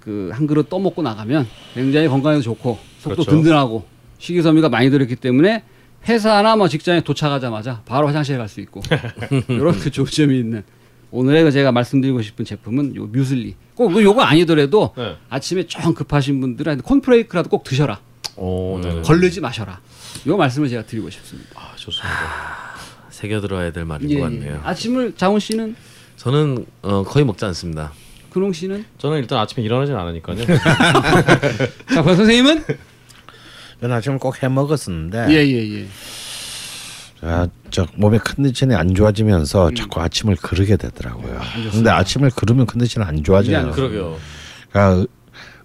그 한 그릇 떠먹고 나가면 굉장히 건강에도 좋고 속도 그렇죠. 든든하고 식이섬유가 많이 들어있기 때문에 회사나 뭐 직장에 도착하자마자 바로 화장실에 갈 수 있고 이런 그 조점이 있는 오늘의 그 제가 말씀드리고 싶은 제품은 요 뮤슬리 꼭 요거 아니더라도 네. 아침에 좀 급하신 분들은 콘프레이크라도 꼭 드셔라 오, 네네. 걸르지 마셔라 요 말씀을 제가 드리고 싶습니다. 아, 좋습니다. 새겨 들어야 될 말인 예, 것 예. 같네요. 아침을 자훈 씨는 저는 어, 거의 먹지 않습니다. 근홍 씨는 저는 일단 아침에 일어나진 않으니까요. 자, 권 선생님은 저는 아침을 꼭 해 먹었었는데 예 예 예. 아, 저 몸의 컨디션이 안 좋아지면서 자꾸 아침을 그르게 되더라고요. 좋습니다. 근데 아침을 그르면 컨디션이 안 좋아져요. 안 그러게요. 그러니까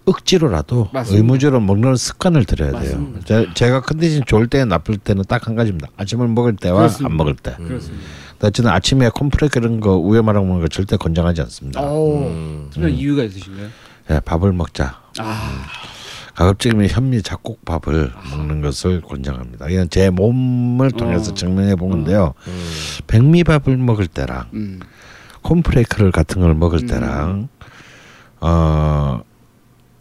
억지로라도 맞습니다. 의무적으로 먹는 습관을 들여야 돼요. 맞습니다. 제, 제가 컨디션 좋을 때 나쁠 때는 딱 한 가지입니다. 아침을 먹을 때와 그렇습니다. 안 먹을 때. 그렇습니다. 저는 아침에 콤프레 이런 거 우유 말아 먹는 거 절대 권장하지 않습니다. 오, 음. 특별한 이유가 있으신가요? 예, 밥을 먹자. 아, 가급적이면 현미 잡곡밥을 먹는 것을 권장합니다. 이건 제 몸을 통해서 어. 증명해 본 건데요. 음. 백미밥을 먹을 때랑 음, 콘프레이크를 같은 걸 먹을 음. 때랑 어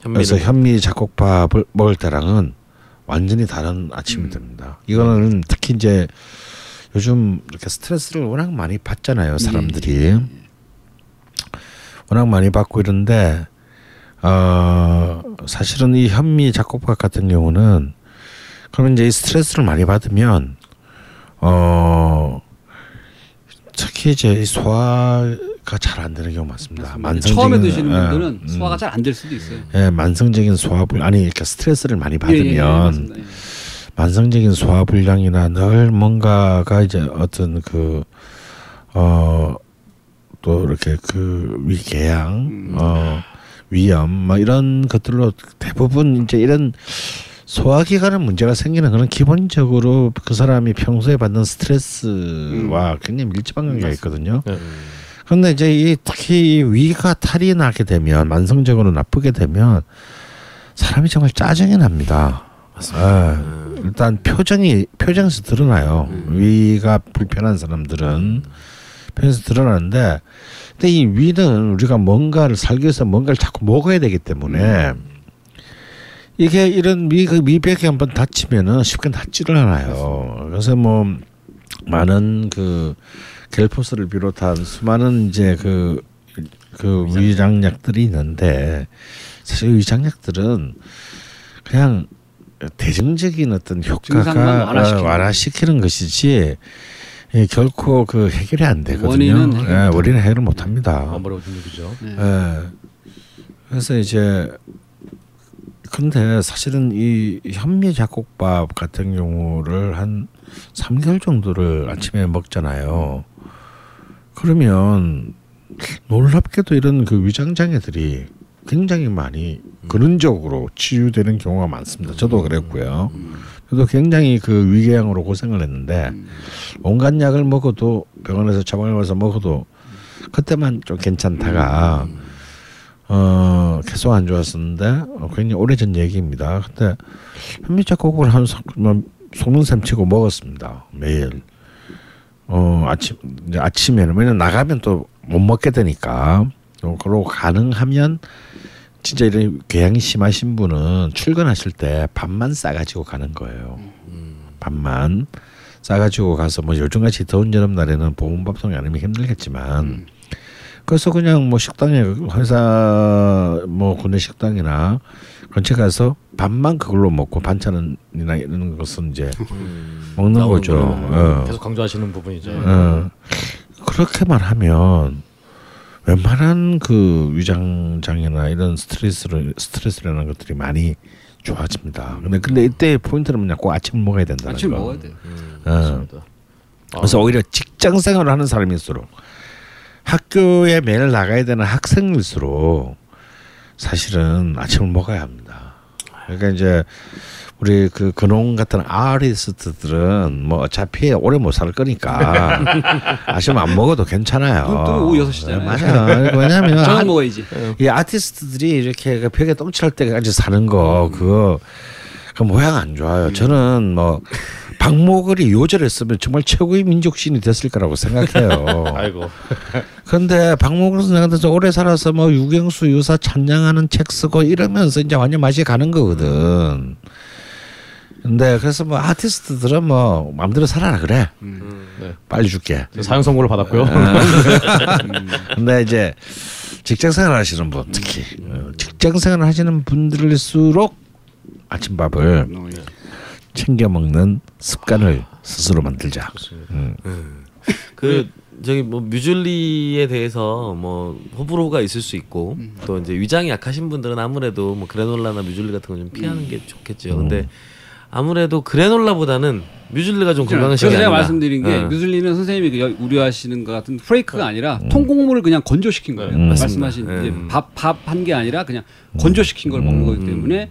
그래서 현미 잡곡밥을 먹을 때랑은 완전히 다른 아침이 음. 됩니다. 이거는 특히 이제 요즘 이렇게 스트레스를 워낙 많이 받잖아요 사람들이 워낙 많이 받고 이런데 어 사실은 이 현미 작곡가 같은 경우는 그러면 이제 이 스트레스를 많이 받으면 어 특히 이제 이 소화가 잘 안 되는 경우 많습니다. 만성적인 처음에 드시는 예, 분들은 음, 소화가 잘안 될 수도 있어요. 예, 만성적인 소화불 아니 이렇게 스트레스를 많이 받으면 예, 예, 예, 맞습니다. 예. 만성적인 소화불량이나 늘 뭔가가 이제 어떤 그, 어, 또 이렇게 그 위궤양, 음. 어, 위염, 뭐 이런 것들로 대부분 이제 이런 소화기관에 문제가 생기는 거는 기본적으로 그 사람이 평소에 받는 스트레스와 굉장히 밀접한 관계가 있거든요. 네. 그런데 이제 이 특히 이 위가 탈이 나게 되면 만성적으로 나쁘게 되면 사람이 정말 짜증이 납니다. 예. 일단 표정이 표정에서 드러나요. 위가 불편한 사람들은 표정에서 드러나는데, 근데 이 위는 우리가 뭔가를 살기 위해서 뭔가를 자꾸 먹어야 되기 때문에 이게 이런 위, 그 미백이 한번 다치면은 쉽게 낫지를 않아요. 그래서 뭐 많은 그 겔포스를 비롯한 수많은 이제 그, 그 위장약들이 있는데 사실 위장약들은 그냥 대증적인 어떤 효과가 완화시키는 완화시키는 것이지 예, 결코 그 해결이 안 되거든요. 원인은 해결 예, 원인은 해결을 못 합니다. 아무래도 얘기죠. 네. 예. 그래서 이제 근데 사실은 이 현미 잡곡밥 같은 경우를 한 3개월 정도를 아침에 먹잖아요. 그러면 놀랍게도 이런 그 위장 장애들이 굉장히 많이 근원적으로 치유되는 경우가 많습니다. 저도 그랬고요. 저도 굉장히 그 위궤양으로 고생을 했는데 온갖 약을 먹어도 병원에서 처방을 와서 먹어도 그때만 좀 괜찮다가 어 계속 안 좋았었는데 어, 굉장히 오래전 얘기입니다. 근데 현미작곡을 한 석- 뭐 치고 먹었습니다. 매일. 어 아침 아침에는 왜냐 면 나가면 또 못 먹게 되니까 어, 그러고 가능하면 진짜 이런 궤양이 심하신 분은 출근하실 때 밥만 싸가지고 가는 거예요. 밥만 싸가지고 가서 뭐 요즘같이 더운 여름 날에는 보온밥통이 아니면 힘들겠지만 그래서 그냥 뭐 식당에 회사 뭐 군내 식당이나 근처 가서 밥만 그걸로 먹고 반찬이나 이런 것은 이제 먹는 나오는 거죠. 어. 계속 강조하시는 부분이죠. 어, 그렇게만 하면 웬만한 그 위장 장애나 이런 스트레스를 스트레스라는 것들이 많이 좋아집니다. 근데 근데 이때 포인트는 뭐냐 꼭 아침 먹어야 된다는 아침 거. 먹어야 돼. 어. 맞습니다. 그래서 오히려 직장 생활을 하는 사람일수록 학교에 매일 나가야 되는 학생일수록 사실은 아침을 먹어야 합니다. 그러니까 이제 우리 그 근홍 같은 아리스트들은 뭐 어차피 오래 못 살 거니까 아침 안 먹어도 괜찮아요. 눈 뜨면 오후 여섯 시잖아요. 네, 맞아요. 왜냐하면 저녁 아- 먹어야지. 이 아티스트들이 이렇게 그 벽에 똥칠할 때까지 사는 거 그거 그 모양 안 좋아요. 저는 뭐 박목을이 요절했으면 정말 최고의 민족신이 됐을 거라고 생각해요. 아이고. 근데 박목을 선생한테서 오래 살아서 뭐 유경수 유사 찬양하는 책 쓰고 이러면서 이제 완전 맛이 가는 거거든. 근데 그래서 뭐 아티스트들은 뭐 마음대로 살아라 그래. 네. 빨리 줄게. 사형 선고를 받았고요. 근데 이제 직장 생활 하시는 분 특히 어, 직장 생활 하시는 분들일수록 아침밥을 어, 예. 챙겨 먹는 습관을 스스로 만들자. 음. 그 저기 뭐 뮤즐리에 대해서 뭐 호불호가 있을 수 있고 음. 또 이제 위장이 약하신 분들은 아무래도 뭐 그래놀라나 뮤즐리 같은 거 좀 피하는 게 좋겠죠. 근데 아무래도 그래놀라보다는 뮤즐리가 좀 건강한 식이 제가 아닌가. 말씀드린 게 어. 뮤슬리는 선생님이 그 여- 우려하시는 것 같은 프레이크가 아니라 통곡물을 그냥 건조시킨 거예요. 음. 말씀하신. 이제 음. 밥밥 한 게 아니라 그냥 건조시킨 걸 먹는 거기 때문에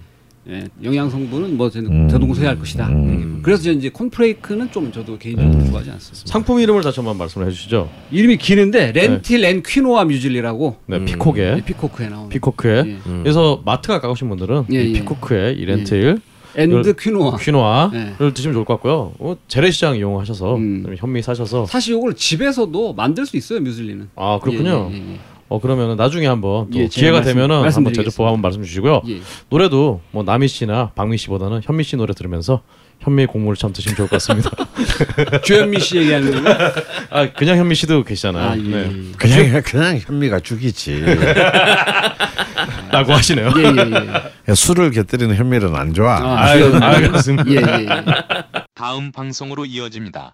예, 영양 성분은 뭐 저는 음. 대동소이할 것이다. 음. 그래서 저는 이제 콘프레이크는 좀 저도 개인적으로 좋아하지 않습니다. 상품 이름을 다시 한번 말씀을 해주시죠. 이름이 기는데 렌틸 and 퀴노아 뮤즐리라고 네, 음. 피콕의 이 피코크에 나오는 피코크의. 예. 음. 그래서 마트가 가보신 분들은 예, 이 예. 피코크의 이 렌틸 and 퀴노아. 퀴노아를 네. 드시면 좋을 것 같고요. 어, 재래시장 이용하셔서 음. 현미 사셔서 사실 이걸 집에서도 만들 수 있어요 뮤즐리는. 아 그렇군요. 예, 예, 예, 어 그러면은 나중에 한번 또 예, 기회가 말씀- 되면은 한번. 제조법 한번 말씀 주시고요. 예. 노래도 뭐 나미 씨나 방미 씨보다는 현미 씨 노래 들으면서 현미 국물을 참 드시면 좋을 것 같습니다. 주현미 씨 얘기하는 건가요? 아 그냥 현미 씨도 계시잖아요. 아, 예. 네. 그냥 그냥 현미가 죽이지. 라고 하시네요. 예, 예, 예. 술을 곁들이는 현미는 안 좋아. 아, 주현미. 아, 그렇습니다. 예, 예, 예. 다음 방송으로 이어집니다.